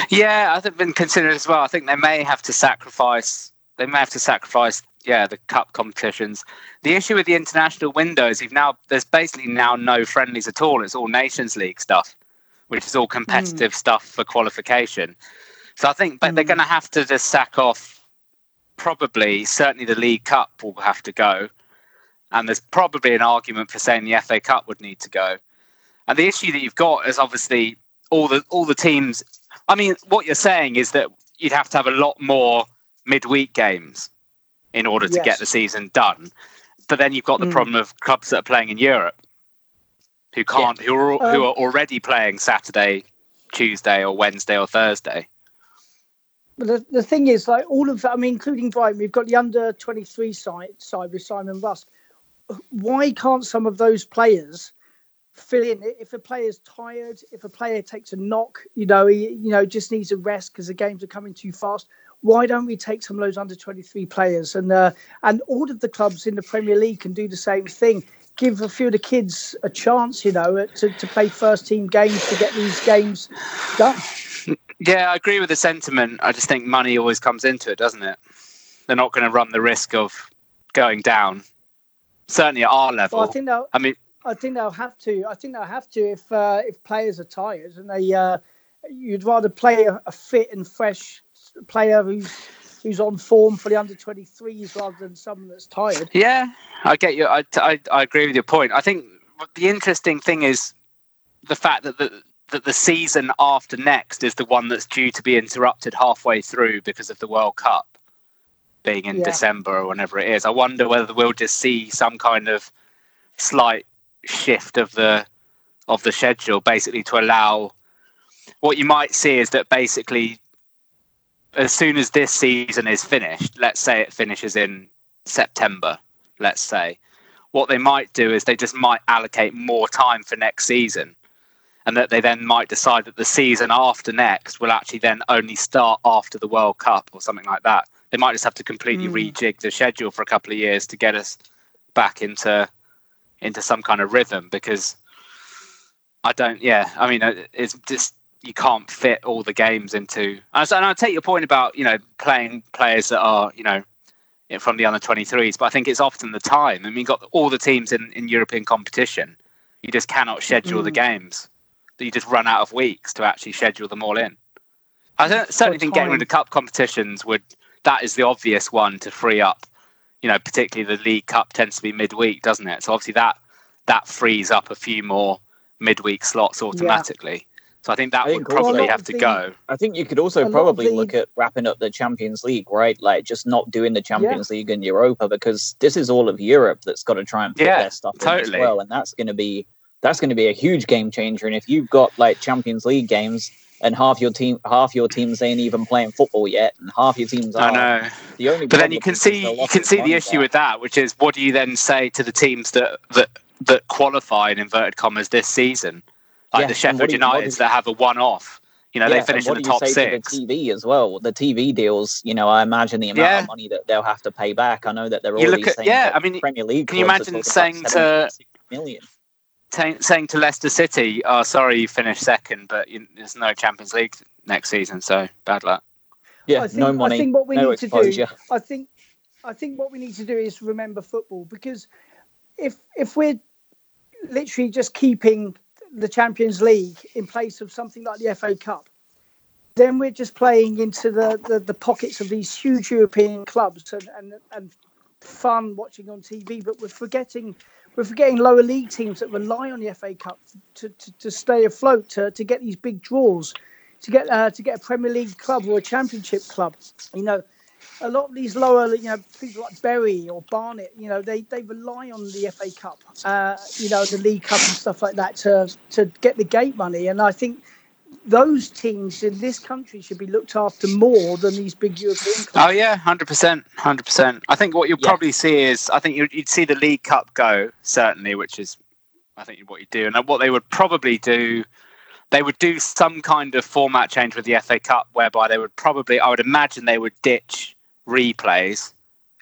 Yeah, I think been considered as well. I think they may have to sacrifice. They may have to sacrifice. Yeah, the cup competitions. The issue with the international windows, you've now there's basically now no friendlies at all. It's all Nations League stuff, which is all competitive hmm. stuff for qualification. So I think, but they're hmm. going to have to just sack off. Probably, certainly the League Cup will have to go, and there's probably an argument for saying the FA Cup would need to go. And the issue that you've got is obviously all the all the teams I mean, what you're saying is that you'd have to have a lot more midweek games in order to Yes. get the season done. But then you've got the Mm. problem of clubs that are playing in Europe who can't, who are who Um, are already playing Saturday, Tuesday, or Wednesday or Thursday. But the, the thing is, like all of, I mean, including Brighton, we've got the under 23 side, side with Simon Rusk. Why can't some of those players fill in? If a player's tired, if a player takes a knock, you know, he, you know, just needs a rest because the games are coming too fast. Why don't we take some of those under 23 players? And uh, and all of the clubs in the Premier League can do the same thing. Give a few of the kids a chance, you know, to, to play first team games to get these games done. Yeah, I agree with the sentiment. I just think money always comes into it, doesn't it? They're not going to run the risk of going down. Certainly at our level. Well, I think I mean, I think they'll have to. I think they'll have to if uh, if players are tired and they uh, you'd rather play a, a fit and fresh player who's who's on form for the under 23s rather than someone that's tired. Yeah, I get you. I, I, I agree with your point. I think the interesting thing is the fact that the that the season after next is the one that's due to be interrupted halfway through because of the World Cup being in Yeah. December or whenever it is. I wonder whether we'll just see some kind of slight shift of the of the schedule, basically to allow. What you might see is that basically, as soon as this season is finished, let's say it finishes in September, let's say, what they might do is they just might allocate more time for next season. And that they then might decide that the season after next will actually then only start after the World Cup or something like that. They might just have to completely Mm. rejig the schedule for a couple of years to get us back into into some kind of rhythm because I don't. Yeah, I mean, uh, it's just you can't fit all the games into. And so- and I take your point about you know playing players that are you know from the under 23s, but I think it's often the time. I mean, you've got all the teams in, in European competition. You just cannot schedule the games. You just run out of weeks to actually schedule them all in. I certainly think getting rid of cup competitions would that is the obvious one to free up. You know, particularly the League Cup tends to be midweek, doesn't it? So obviously that that frees up a few more midweek slots automatically. So I think that I think would probably Well, have to the- go. I think you could also lot probably the- look at wrapping up the Champions League, right? Like just not doing the Champions League and Europa because this is all of Europe that's got to try and fit Yeah, their stuff in as well, and that's going to be that's going to be a huge game changer. And if you've got like Champions League games and half your team, half your teams ain't even playing football yet, and half your teams are. I know. The only But then you can see the you can see the issue there. with that, which is what do you then say to the teams that that that qualify in inverted commas this season, like Yeah, the Sheffield you- Uniteds that have a one-off. You know, Yeah, they finish in the you top six. To the TV as well. The TV deals, you know, I imagine the amount Yeah. of money that they'll have to pay back. I know that they're You already look at- saying yeah, I mean, Premier League. can you imagine saying to- 760 million? Ta- saying to Leicester City, "Oh, sorry, you finished second, but you, there's no Champions League next season, so bad luck." Yeah, I think, no money, I think what we no need to do. I think I think what we need to do is remember football because if if we're literally just keeping the Champions League in place of something like the FA Cup, then we're just playing into the, the, the pockets of these huge European clubs and, and and fun watching on TV, but we're forgetting we're forgetting lower league teams that rely on the FA Cup to, to, to stay afloat, to, to get these big draws, to get uh, to get a Premier League club or a Championship club. You know, a lot of these lower, you know, people like Bury or Barnet, you know, they, they rely on the FA Cup, uh, you know, the League Cup and stuff like that to to get the gate money. And I think those teams in this country should be looked after more than these big European oh, clubs. Oh yeah, hundred percent, hundred percent. I think what you'll Yeah. probably see is, I think you'd, you'd see the League Cup go certainly, which is, I think what you do, and what they would probably do, they would do some kind of format change with the FA Cup, whereby they would probably, I would imagine, they would ditch replays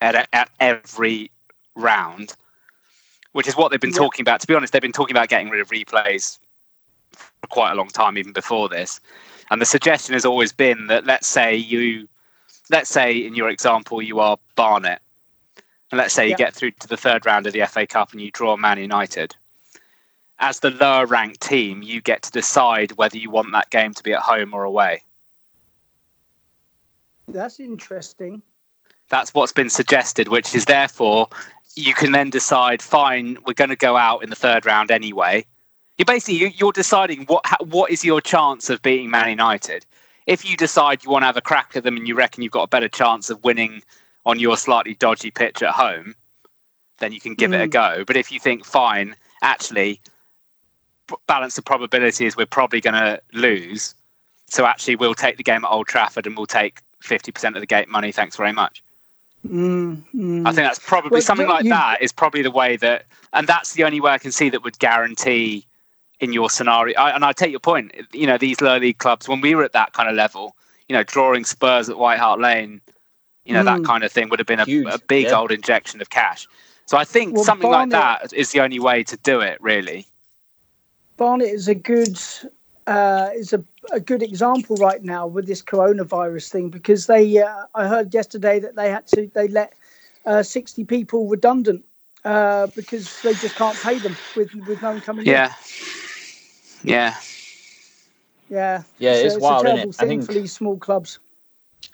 at at every round, which is what they've been Yeah. talking about. To be honest, they've been talking about getting rid of replays for quite a long time, even before this. And the suggestion has always been that let's say you, let's say in your example you are Barnet, and let's say you Yeah. get through to the third round of the FA Cup and you draw Man United. As the lower ranked team, you get to decide whether you want that game to be at home or away. That's interesting. That's what's been suggested, which is therefore you can then decide, fine, we're going to go out in the third round anyway. You basically you- you're deciding what what is your chance of beating Man United. If you decide you want to have a crack at them and you reckon you've got a better chance of winning on your slightly dodgy pitch at home, then you can give it a Mm. go. But if you think, fine, actually, b- balance the probabilities, we're probably going to lose. So actually, we'll take the game at Old Trafford and we'll take 50% of the gate money. Thanks very much. Mm, mm. I think that's probably Well, something like you- that is probably the way that, and that's the only way I can see that would guarantee in your scenario. I, and I take your point. You know, these lower league clubs, when we were at that kind of level, you know, drawing Spurs at White Hart Lane, you know, that Mm. kind of thing would have been a, a big yeah. old injection of cash. So I think Well, something like that is the only way to do it, really. Barnet is a good uh, is a, a good example right now with this coronavirus thing because they uh, I heard yesterday that they had to they let uh, sixty people redundant uh, because they just can't pay them with with no one coming in. Yeah. Yeah. Yeah, Yeah, So it's it's wild, a isn't terrible it? I thing think for these small clubs.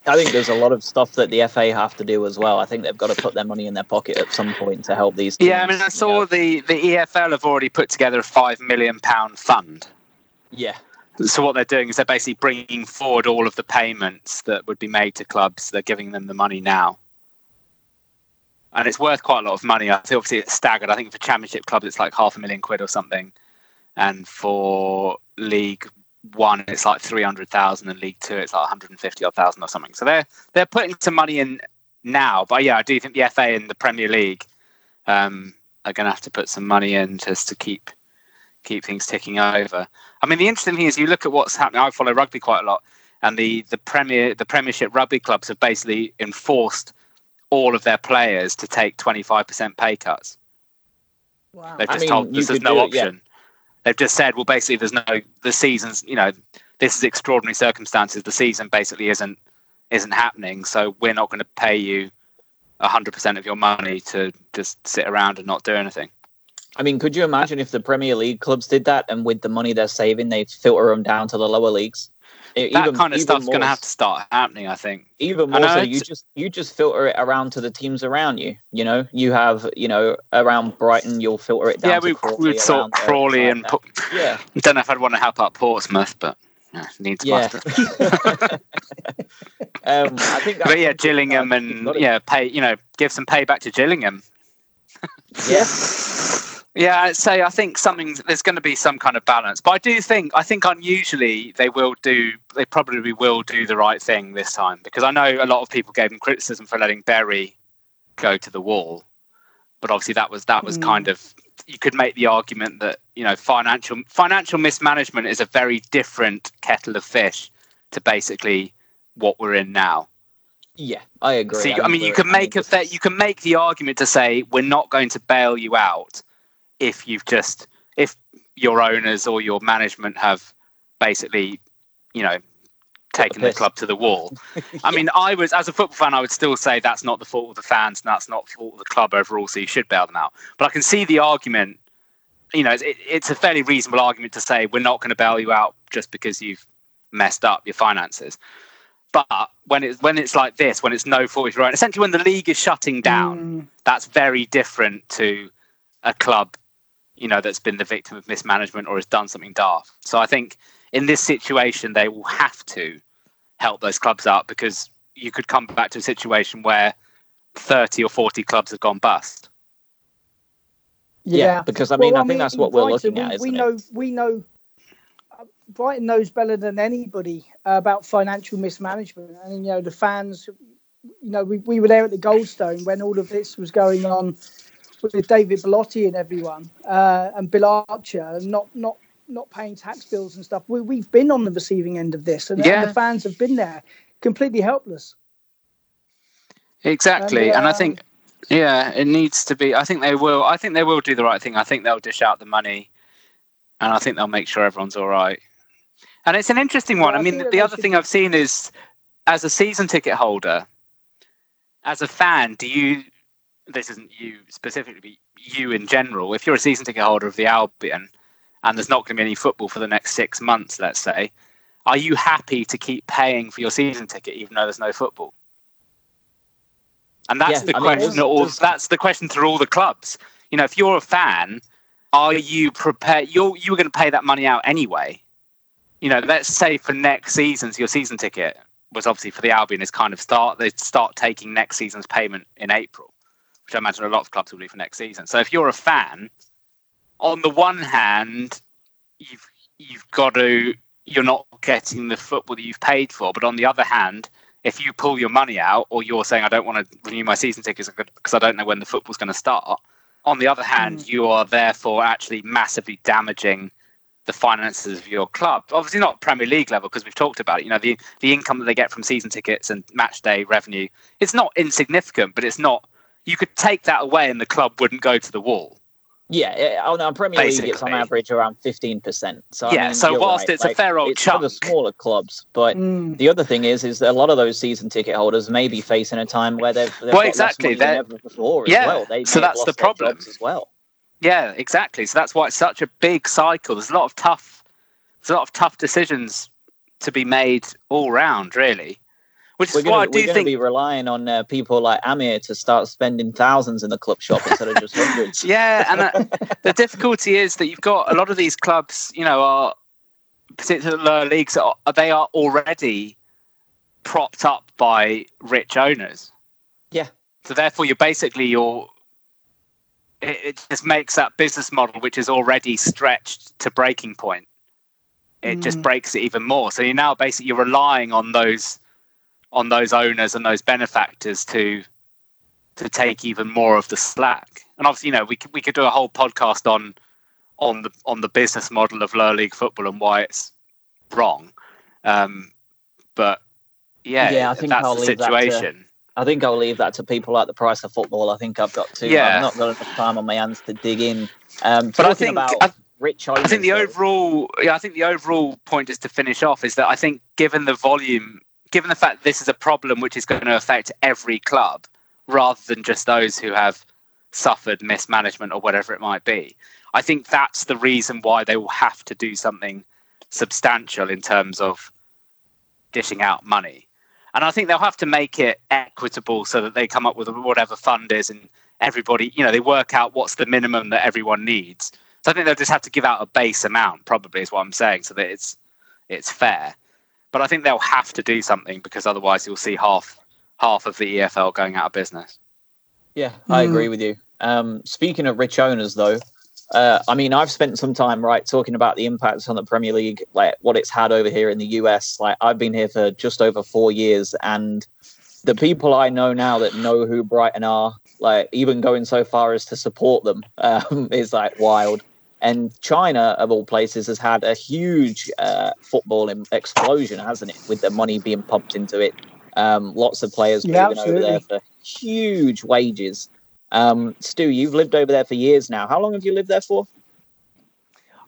I think there's a lot of stuff that the FA have to do as well. I think they've got to put their money in their pocket at some point to help these. Teams, Yeah, I mean, I you saw know. the, the EFL have already put together a £5 million fund. Yeah, So what they're doing is they're basically bringing forward all of the payments that would be made to clubs. They're giving them the money now, and it's worth quite a lot of money. I think obviously it's staggered. I think for Championship clubs it's like half a million quid or something, and for League One it's like three hundred thousand, and League Two it's like one hundred and fifty odd thousand or something. So they're they're putting some money in now. But yeah, I do think the FA and the Premier League um, are going to have to put some money in just to keep keep things ticking over. I mean, the interesting thing is you look at what's happening. I follow rugby quite a lot, and the the Premier the Premiership rugby clubs have basically enforced all of their players to take twenty five percent pay cuts. Wow. They've I just mean, told this is no do it, yeah. They've just said, well, basically, there's no the seasons. You know, this is extraordinary circumstances. The season basically isn't isn't happening, so we're not going to pay you hundred percent of your money to just sit around and not do anything. I mean, could you imagine if the Premier League clubs did that, and with the money they're saving, they filter them down to the lower leagues? E- That even- kind of stuff's going to have to start happening. I think. even more so you just you just filter it around to the teams around you you know you have you know around brighton you'll filter it down yeah, we Crawley, we'd sort Crawley and put, yeah I don't know if I'd want to help out Portsmouth, but yeah, needs yeah um i think But yeah, Gillingham and yeah, pay you know, give some payback to Gillingham. yeah Yeah, I'd I think something there's going to be some kind of balance, but I do think I think unusually they will do they probably will do the right thing this time because I know a lot of people gave them criticism for letting Bury go to the wall, but obviously that was that was Mm. kind of you could make the argument that you know financial financial mismanagement is a very different kettle of fish to basically what we're in now. Yeah, I agree. So you, I think mean, you can make a you can make the argument to say we're not going to bail you out if you've just if your owners or your management have basically, you know, taken the piss. club to the wall. I mean, I was as a football fan, I would still say that's not the fault of the fans, and that's not the fault of the club overall. So you should bail them out. But I can see the argument. You know, it, it's a fairly reasonable argument to say we're not going to bail you out just because you've messed up your finances. But when it's when it's like this, when it's no fault of your own, essentially when the league is shutting down, Mm. that's very different to a club, you know, that's been the victim of mismanagement or has done something daft. So I think in this situation they will have to help those clubs out because you could come back to a situation where thirty or forty clubs have gone bust. Yeah, because I mean, I think that's what we're Brighton, looking at, We, isn't we it? know, we know. uh, Brighton knows better than anybody uh, about financial mismanagement, and you know the fans. You know, we, we were there at the Goldstone when all of this was going on with David Bellotti and everyone, uh, and Bill Archer, and not not not paying tax bills and stuff. We, we've been on the receiving end of this, and, and the fans have been there, completely helpless. Exactly, And, and I uh, think yeah, it needs to be. I think they will. I think they will do the right thing. I think they'll dish out the money, and I think they'll make sure everyone's all right. And it's an interesting one. Yeah, I I mean, the other thing I've seen is, as a season ticket holder, as a fan, do you? This isn't you specifically, but you in general. If you're a season ticket holder of the Albion, and there's not going to be any football for the next six months, let's say, are you happy to keep paying for your season ticket even though there's no football? And that's Yeah, the I question. that all, that's the question through all the clubs. You know, if you're a fan, are you prepared? You're you were going to pay that money out anyway. You know, let's say for next season's your season ticket was obviously for the Albion is kind of start they start taking next season's payment in April, which I imagine a lot of clubs will do for next season. So if you're a fan, on the one hand, you've you've got to you're not getting the football that you've paid for, but on the other hand, if you pull your money out or you're saying I don't want to renew my season tickets because I don't know when the football's going to start, on the other hand, mm. you are therefore actually massively damaging the finances of your club. Obviously, not Premier League level because we've talked about it. You know, the the income that they get from season tickets and match day revenue, it's not insignificant, but it's not. You could take that away and the club wouldn't go to the wall. Yeah, yeah, on our Premier League, it's on average around fifteen percent. So I Yeah, mean, so whilst right, it's a like, fair old it's for the smaller clubs, but Mm. the other thing is, is that a lot of those season ticket holders may be facing a time where they've, they've Well, got exactly, less money than they're- ever before as yeah, well. They so that's the lost their problem. as well. Yeah, exactly. So that's why it's such a big cycle. There's a lot of tough, there's a lot of tough decisions to be made all round, really. Which We're is why I going do to think be relying on uh, people like Amir to start spending thousands in the club shop instead of just hundreds. Yeah, and uh, the difficulty is that you've got a lot of these clubs, you know, are particularly lower leagues, are, they are already propped up by rich owners. Yeah. So therefore, you're basically you're. It, it just makes that business model, which is already stretched to breaking point, it just Mm. breaks it even more. So you're now basically you're relying on those, on those owners and those benefactors to to take even more of the slack. And obviously, you know, we could, we could do a whole podcast on on the on the business model of lower league football and why it's wrong. Um, but yeah, Yeah, I think that's I'll the that to- situation. I think I'll leave that to people like the price of football. I think I've got to. Yeah. I've not got enough time on my hands to dig in. Um, But I think- about I- rich. I think the overall, yeah, I think the overall point is to finish off is that I think given the volume, given the fact this is a problem which is going to affect every club rather than just those who have suffered mismanagement or whatever it might be, I think that's the reason why they will have to do something substantial in terms of dishing out money. And I think they'll have to make it equitable so that they come up with whatever fund is and everybody, you know, they work out what's the minimum that everyone needs. So I think they'll just have to give out a base amount, probably is what I'm saying, so that it's it's fair. But I think they'll have to do something because otherwise you'll see half half of the EFL going out of business. Yeah, I Mm. agree with you. Um, speaking of rich owners, though, Uh, I mean, I've spent some time right talking about the impacts on the Premier League, like what it's had over here in the US. Like I've been here for just over four years, and the people I know now that know who Brighton are, like even going so far as to support them, um, is like wild. And China, of all places, has had a huge uh, football explosion, hasn't it? With the money being pumped into it, um, lots of players Yeah, moving over there for huge wages. Um, Stu, you've lived over there for years now. How long have you lived there for?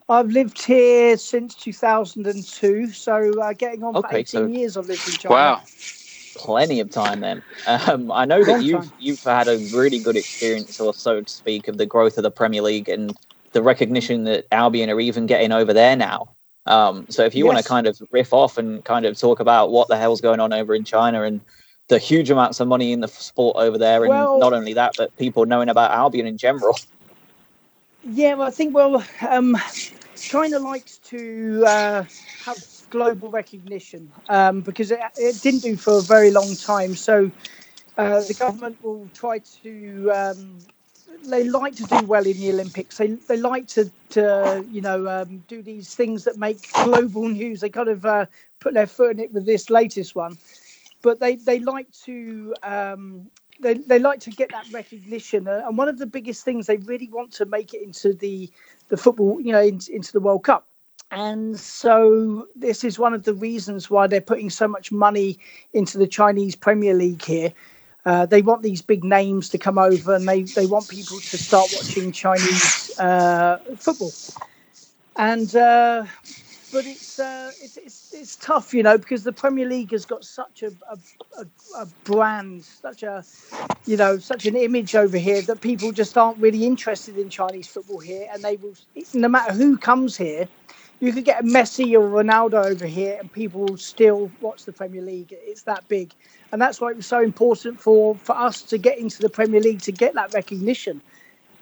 I've lived here since 2002, so uh, getting on for 18 so- years I've lived in China. Wow. Plenty of time then. Um, I know that Long you've time. you've had a really good experience, or so to speak, of the growth of the Premier League and the recognition that Albion are even getting over there now. Um, so if you want to kind of riff off and kind of talk about what the hell's going on over in China and the huge amounts of money in the sport over there, and Well- not only that, but people knowing about Albion in general. Yeah, well, I think well, um, China likes to uh, have global recognition um, because it, it didn't do for a very long time. So uh, the government will try to. Um, they like to do well in the Olympics. They they like to to you know um, do these things that make global news. They kind of uh, put their foot in it with this latest one, but they they like to um, they, they like to get that recognition uh, and one of the biggest things they really want to make it into the the football you know in, into the world cup and so this is one of the reasons why they're putting so much money into the chinese premier league here uh, they want these big names to come over and they, they want people to start watching chinese uh, football. And uh, but it's, uh, it's it's it's tough, you know, because the Premier League has got such a a, a, brand, such a you know, such an image over here that people just aren't really interested in Chinese football here, and they will, no matter who comes here, you could get a Messi or Ronaldo over here, and people will still watch the Premier League. It's that big, and that's why it was so important for for us to get into the Premier League to get that recognition.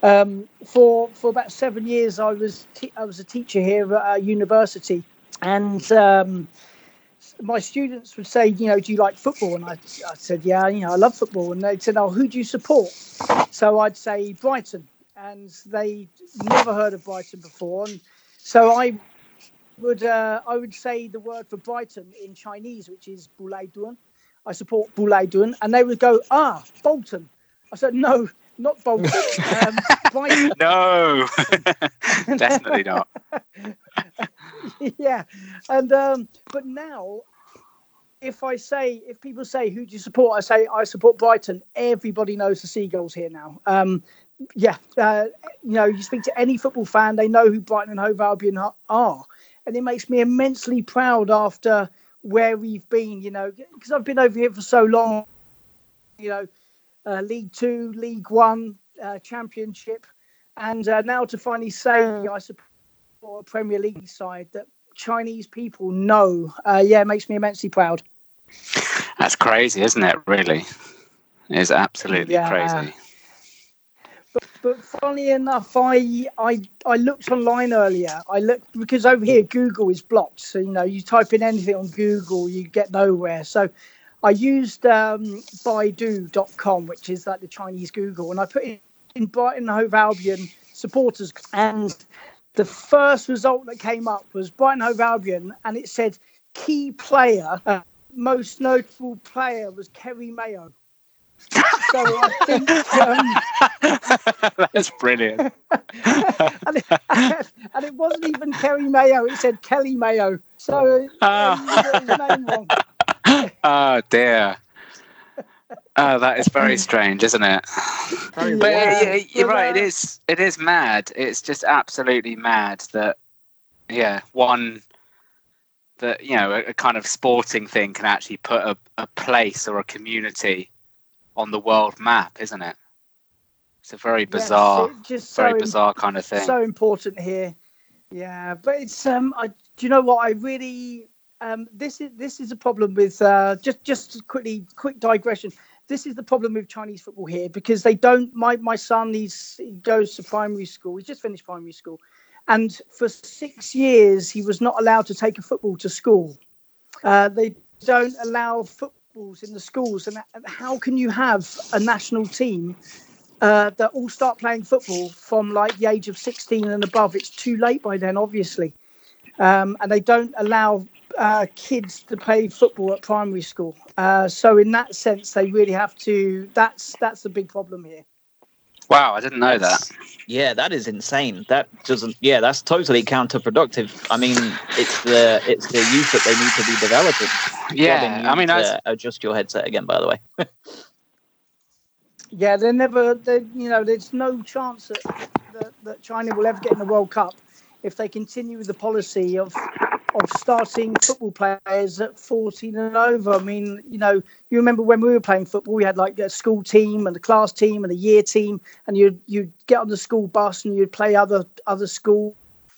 Um, for for about seven years, I was I was a teacher here at a university, and um, my students would say, you know, do you like football? And I, I said, yeah, you know, I love football. And they said, oh, who do you support? So I'd say Brighton, and they never heard of Brighton before, and so I would uh, I would say the word for Brighton in Chinese, which is Bulai Duan. I support Duan, and they would go, ah, Bolton. I said, no, not Bolton. um, Brighton. No, definitely not. yeah, and um, but now, if I say, if people say, "Who do you support?" I say, "I support Brighton." Everybody knows the Seagulls here now. Um, yeah, uh, you know, you speak to any football fan, they know who Brighton and Hove Albion are, and it makes me immensely proud after where we've been. You know, because I've been over here for so long. You know, uh, League Two, League One, uh, Championship, and uh, now to finally say I support a Premier League side that Chinese people know. Uh, yeah, it makes me immensely proud. That's crazy, isn't it? Really, it is absolutely Yeah. crazy. But, funny enough, I, I I looked online earlier. I looked because over here Google is blocked. So you know, you type in anything on Google, you get nowhere. So I used um, Baidu.com, which is like the Chinese Google, and I put in, in Brighton Hove Albion supporters, and the first result that came up was Brighton Hove Albion, and it said key player, uh, most notable player was Kerry Mayo. So I think. Um, That's brilliant. and, it, and it wasn't even Kerry Mayo; it said Kelly Mayo. So you got his name wrong. oh dear. Oh, that is very strange, isn't it? But Yeah, yeah, you're right. It uh, is. It is mad. It's just absolutely mad that, yeah, one that you know a, a kind of sporting thing can actually put a, a place or a community on the world map, isn't it? It's a very bizarre, it just very so bizarre kind of thing. so important here. Yeah, but it's um. I, do you know what I really um. This is this is a problem with uh. Just just quickly quick digression. This is the problem with Chinese football here because they don't. My my son he's he goes to primary school. He's just finished primary school, and for six years he was not allowed to take a football to school. Uh, they don't allow in the schools, and and how can you have a national team uh, that all start playing football from like the age of 16 and above. It's too late by then, obviously. Um, and they don't allow uh, kids to play football at primary school. Uh, so in that sense, they really have to. That's that's the big problem here. Wow, I didn't know that. Yeah, that is insane. That doesn't. Yeah, that's totally counterproductive. I mean, it's the it's the youth that they need to be developing. Yeah, I mean, I to adjust your headset again. By the way. Yeah, they're never. They, you know, there's no chance that, that that China will ever get in the World Cup if they continue with the policy of of starting football players at 14 and over. I mean, you know, you remember when we were playing football, we had like a school team and a class team and a year team, and you'd you'd get on the school bus and you'd play other other schools,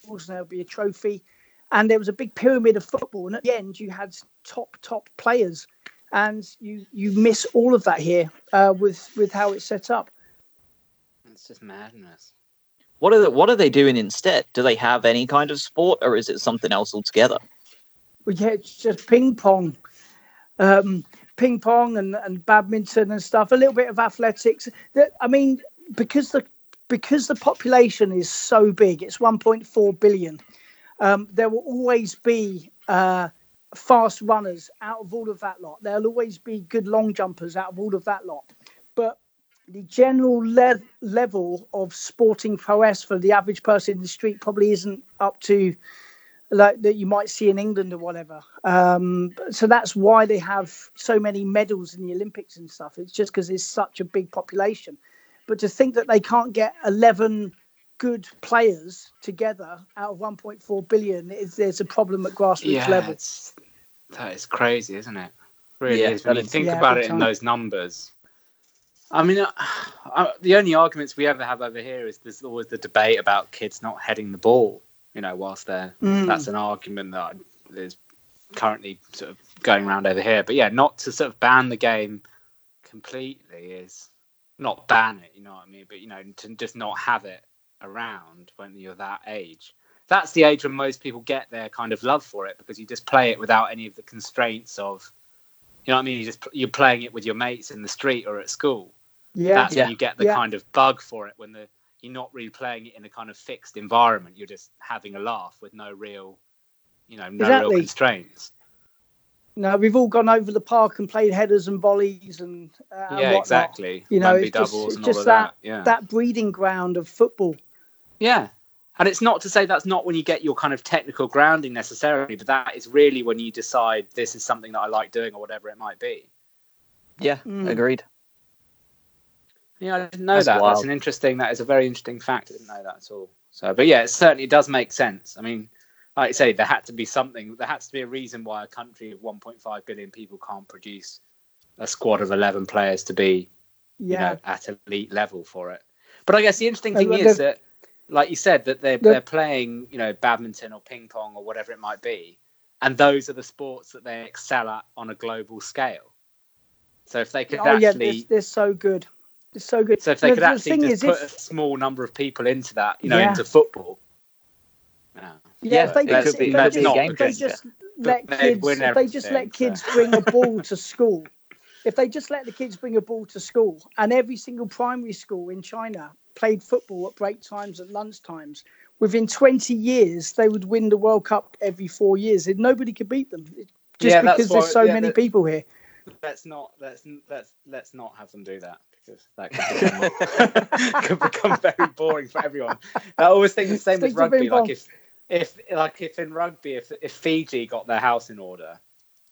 and there'd be a trophy, and there was a big pyramid of football, and at the end you had top top players, and you you miss all of that here uh, with with how it's set up. It's just madness. What are what are they doing instead? Do they have any kind of sport, or is it something else altogether? Well, yeah, it's just ping pong, um, ping pong and, and badminton and stuff. A little bit of athletics. I mean, because the because the population is so big, it's 1.4 billion. Um, there will always be uh, fast runners out of all of that lot. There'll always be good long jumpers out of all of that lot. But the general le- level of sporting prowess for the average person in the street probably isn't up to like that you might see in England or whatever. Um, so that's why they have so many medals in the Olympics and stuff. It's just because there's such a big population. But to think that they can't get 11 good players together out of 1.4 billion is there's a problem at grassroots Yeah, level. that is crazy, isn't it? Really Yeah, is. When you think Yeah, about big it in those numbers. I mean, uh, uh, the only arguments we ever have over here is there's always the debate about kids not heading the ball. You know, whilst they're Mm. that's an argument that is currently sort of going around over here. But yeah, not to sort of ban the game completely is not ban it. You know what I mean? But you know, to just not have it around when you're that age. That's the age when most people get their kind of love for it because you just play it without any of the constraints of, you know what I mean? You just you're playing it with your mates in the street or at school. Yeah, That's Yeah. when you get the Yeah. kind of bug for it when the you're not really playing it in a kind of fixed environment. You're just having a laugh with no real, you know, no Exactly. real constraints. no, we've all gone over the park and played headers and volleys and, uh, yeah, whatnot. exactly. You know, Rugby it's just, it's and all just of that, that. Yeah. that breeding ground of football. Yeah. And it's not to say that's not when you get your kind of technical grounding necessarily, but that is really when you decide this is something that I like doing or whatever it might be. Yeah, Mm. agreed. Yeah, I didn't know That's that. That's an interesting. That is a very interesting fact. I didn't know that at all. So, but yeah, it certainly does make sense. I mean, like I say, there had to be something. There has to be a reason why a country of 1.5 billion people can't produce a squad of 11 players to be, you Yeah. know, at elite level for it. But I guess the interesting thing is that, like you said, that they're they're playing, you know, badminton or ping pong or whatever it might be, and those are the sports that they excel at on a global scale. So if they could oh yeah, actually they're, they're so good. They're so good. so if they The- could the actually thing just is, put if- a small number of people into that, you know, Yeah. into football. Yeah. Yeah, if they just, could be- if they just, if they just let kids, if they just let kids so. bring a ball to school, if they just let the kids bring a ball to school, and every single primary school in China played football at break times at lunch times, within 20 years they would win the World Cup every four years, and nobody could beat them. Just Yeah, because why- there's so yeah, many that- people here. Let's not let's let's let's not have them do that because that could become, could become very boring for everyone. I always think the same Stick with rugby. Like if if like if in rugby, if if Fiji got their house in order,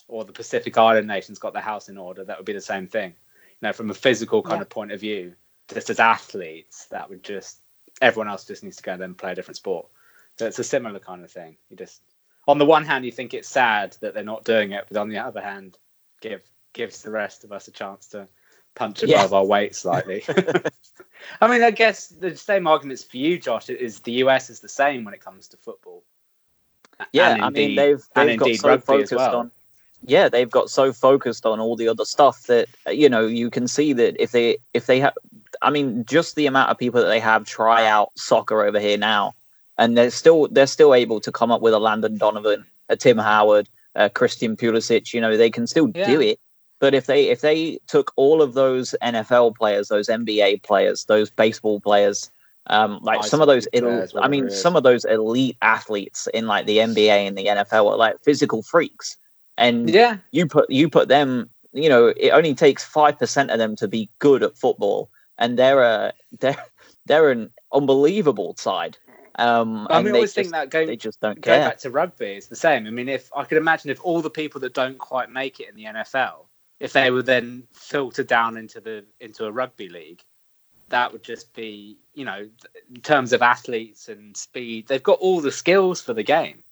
or the Pacific Island nations got their house in order, that would be the same thing. You know, from a physical kind Yeah. of point of view, just as athletes, that would just everyone else just needs to go and then play a different sport. So it's a similar kind of thing. You just on the one hand, you think it's sad that they're not doing it, but on the other hand, give gives the rest of us a chance to punch Yeah. above our weight slightly. I mean, I guess the same arguments for you, Josh, is the US is the same when it comes to football. Yeah, And I mean they've they've got so focused well. on. Yeah, they've got so focused on all the other stuff that you know you can see that if they if they have, I mean, just the amount of people that they have try out soccer over here now, and they're still they're still able to come up with a Landon Donovan, a Tim Howard, a Christian Pulisic. You know, they can still do it. But if they if they took all of those NFL players, those NBA players, those baseball players, um, like Ice some of those, el- I mean, some of those elite athletes in like the NBA and the NFL are like physical freaks, and Yeah, you put you put them you know it only takes 5% of them to be good at football. And they're a they're they're an unbelievable side. Um I and mean, I always just, think that going they just don't going care. back to rugby, it's the same. I mean, if I could imagine if all the people that don't quite make it in the NFL, if they were then filtered down into the into a rugby league, that would just be, you know, in terms of athletes and speed, they've got all the skills for the game.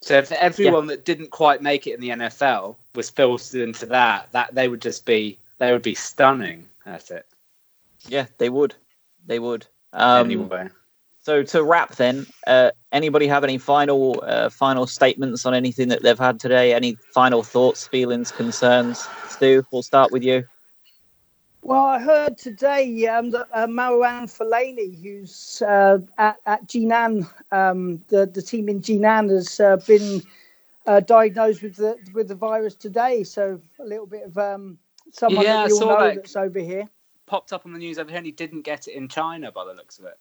So if everyone that didn't quite make it in the NFL was filtered into that, that they would just be they would be stunning at it. yeah they would they would um anyway. So to wrap then uh anybody have any final uh final statements on anything that they've had today any final thoughts feelings concerns stu we'll start with you Well, I heard today um, that uh, Marouane Fellaini, who's uh, at, at Jinan, um, the, the team in Jinan, has uh, been uh, diagnosed with the with the virus today. So a little bit of um, someone Yeah, that we all saw know that. that's over here. Popped up on the news over here and he didn't get it in China by the looks of it.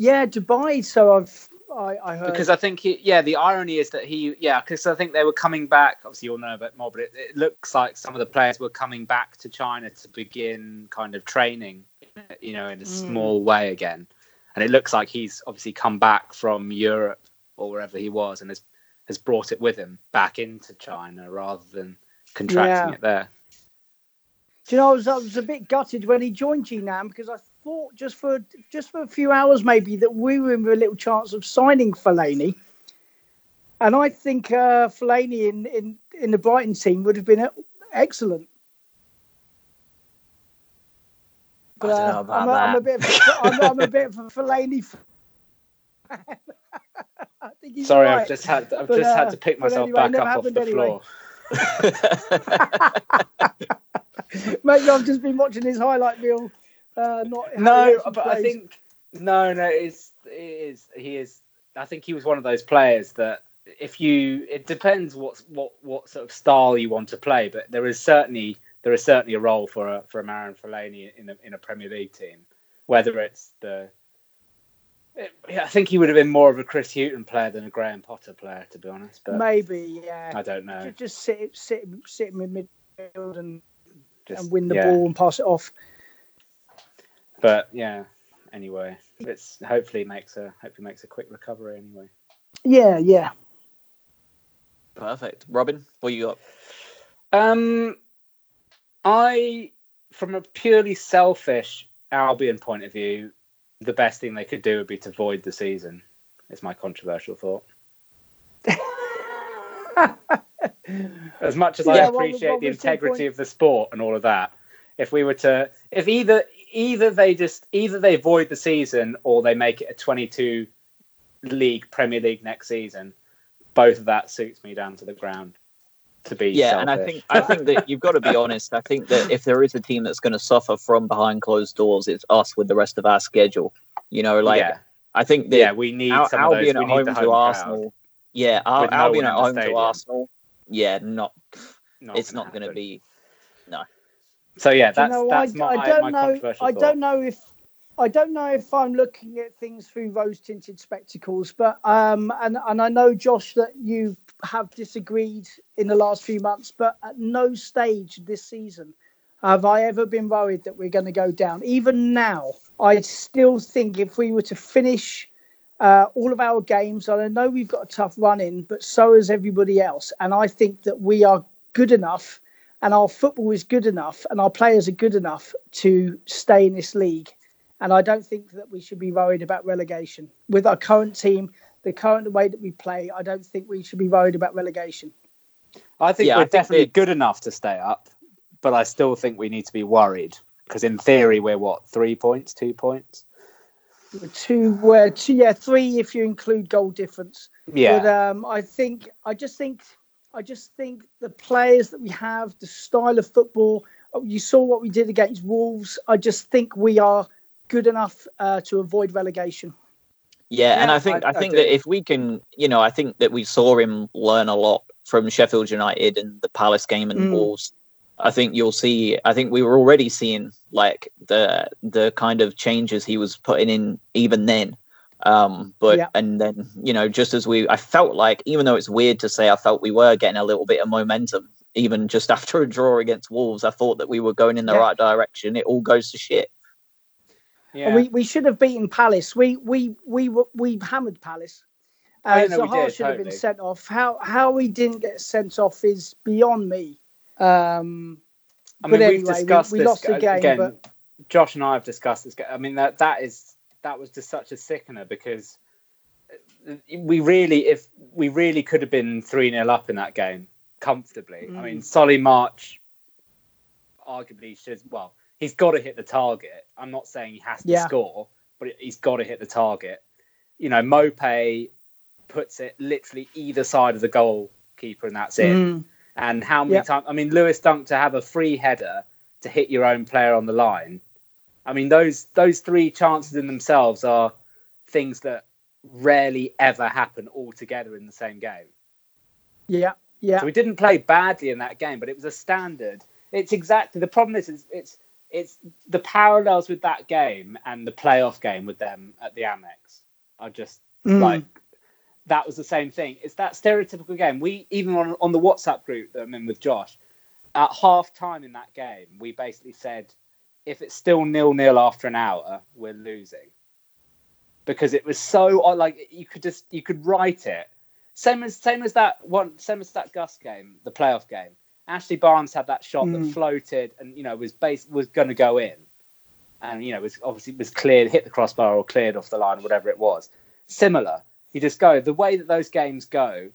Yeah, Dubai. So I've I, I heard because I think he, yeah, the irony is that he, yeah, because I think they were coming back. Obviously, you'll know a bit more, but it, it looks like some of the players were coming back to China to begin kind of training, you know, in a mm. small way again. And it looks like he's obviously come back from Europe or wherever he was and has has brought it with him back into China rather than contracting Yeah. it there. Do you know, I was, I was a bit gutted when he joined Gnam because I thought just for just for a few hours maybe that we were in a little chance of signing Fellaini. And I think uh, Fellaini in, in, in the Brighton team would have been excellent. I don't know uh, I'm, a, I'm a bit of a, I'm, I'm a bit of a Fellaini fan. I he's Sorry, right. I've just had I've But, just had uh, to pick myself anyway, back up off the anyway. floor. Maybe I've just been watching his highlight reel. Uh, not No, but I think no, no, it's it is he is. I think he was one of those players that if you, it depends what what what sort of style you want to play, but there is certainly there is certainly a role for a for a Marouane Fellaini in a in a Premier League team, whether it's the. it- I think he would have been more of a Chris Hughton player than a Graham Potter player, to be honest. But maybe, yeah. I don't know. Ju- Just sit, sit, sit him in midfield and, Just, and win the yeah. ball and pass it off. But yeah, anyway, it's hopefully makes a hopefully makes a quick recovery anyway. Yeah, yeah. perfect robin what you got Um, I, from a purely selfish Albion point of view, the best thing they could do would be to void the season. Is my controversial thought. As much as I Yeah, what was- appreciate what the integrity point? of the sport and all of that, if we were to, if either either they just either they void the season or they make it a 22 league Premier League next season, both of that suits me down to the ground. To be yeah and i think i think that you've got to be honest. I think that if there is a team that's going to suffer from behind closed doors it's us with the rest of our schedule. You know like yeah. i think that yeah, we need Al- some albion We at home to home crowd. arsenal. Yeah Al- no albion at home to arsenal. Yeah not Not it's not going to be be So yeah, Do you that's know, that's I, my, I don't my know. controversial I thought. don't know if I don't know if I'm looking at things through rose-tinted spectacles, but um, and and I know Josh that you have disagreed in the last few months, but at no stage this season have I ever been worried that we're going to go down. Even now, I still think if we were to finish uh, all of our games, and I know we've got a tough run in, but so has everybody else, and I think that we are good enough and our football is good enough and our players are good enough to stay in this league. And I don't think that we should be worried about relegation. With our current team, the current way that we play, I don't think we should be worried about relegation. I think Yeah, we're I think definitely that- good enough to stay up, but I still think we need to be worried because in theory we're what three points, two points. Two, we're two, yeah, three if you include goal difference. Yeah, But um, I think, I just think, I just think the players that we have, the style of football. oh, You saw what we did against Wolves. I just think we are good enough uh, to avoid relegation. Yeah, and I think I- I, I think do. that if we can, you know, I think that we saw him learn a lot from Sheffield United and the Palace game and Mm. Wolves. I think you'll see. I think we were already seeing like the the kind of changes he was putting in even then. Um, but Yeah. and then you know, just as we, I felt like even though it's weird to say, I felt we were getting a little bit of momentum. Even just after a draw against Wolves, I thought that we were going in the Yeah. right direction. It all goes to shit. Yeah. We, we should have beaten Palace. We we we were- we hammered Palace. Oh, yeah, Uh, no, so we Hart did, should have been sent off. How how we didn't get sent off is beyond me. Um, I but mean, anyway, we've discussed we this lost the game, again. but- Josh and I have discussed this. ga- I mean, that that is that was just such a sickener because uh, we really, if we really could have been three 0 up in that game comfortably. I Mm. mean, Solly March arguably should. Well, he's got to hit the target. I'm not saying he has to Yeah. score, but he's got to hit the target. You know, Maupay puts it literally either side of the goalkeeper, and that's it. mm, And how many Yeah. times? I mean, Lewis Dunk to have a free header to hit your own player on the line. I mean, those those three chances in themselves are things that rarely ever happen all together in the same game. yeah, yeah, So we didn't play badly in that game, but it was a standard. It's exactly the problem is, is it's it's the parallels with that game and the playoff game with them at the Amex are just Mm. like that was the same thing. It's that stereotypical game. We even on on the WhatsApp group that I'm in with Josh, at half time in that game, we basically said if it's still nil nil after an hour, we're losing. Because it was so like you could just you could write it. Same as same as that one same as that Gus game, the playoff game. Ashley Barnes had that shot that Mm. floated and you know was base was gonna go in. And you know, was obviously was cleared, hit the crossbar or cleared off the line, whatever it was. Similar. You just go the way that those games go.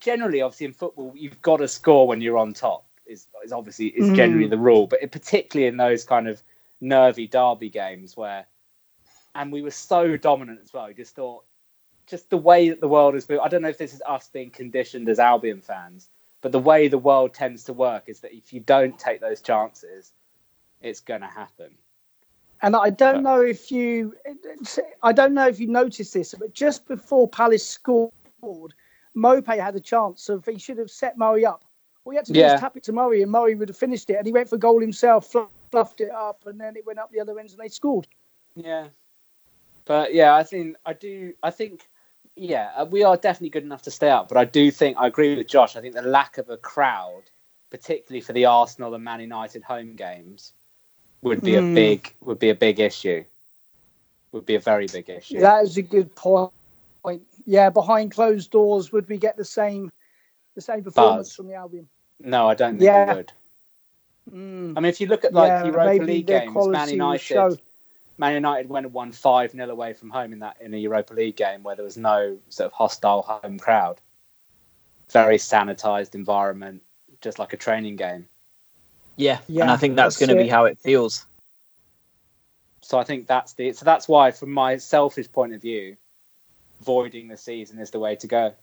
Generally, obviously in football, you've got to score when you're on top. Is is obviously is Mm. generally the rule, but it, particularly in those kind of nervy derby games where, and we were so dominant as well. You just thought, just the way that the world is. I don't know if this is us being conditioned as Albion fans, but the way the world tends to work is that if you don't take those chances, it's going to happen. And I don't know if you, I don't know if you noticed this, but just before Palace scored, Maupay had a chance of he should have set Murray up. All he had to do Yeah. was tap it to Murray, and Murray would have finished it. And he went for goal himself, fluffed it up, and then it went up the other ends, and they scored. Yeah, but yeah, I think I do. I think yeah, uh, we are definitely good enough to stay up. But I do think I agree with Josh. I think the lack of a crowd, particularly for the Arsenal and Man United home games, would be a Mm. big would be a big issue. Would be a very big issue. That is a good point. Yeah, behind closed doors, would we get the same, the same performance Buzz. from the Albion? No, I don't think Yeah. we would. Mm. I mean, if you look at like Yeah, Europa League their games, Man quality will United, show. Man United went and won five 0 away from home in that in a Europa League game where there was no sort of hostile home crowd. Very sanitized environment, just like a training game. Yeah, yeah and I think that's, that's going to be how it feels. So I think that's the so that's why, from my selfish point of view, voiding the season is the way to go.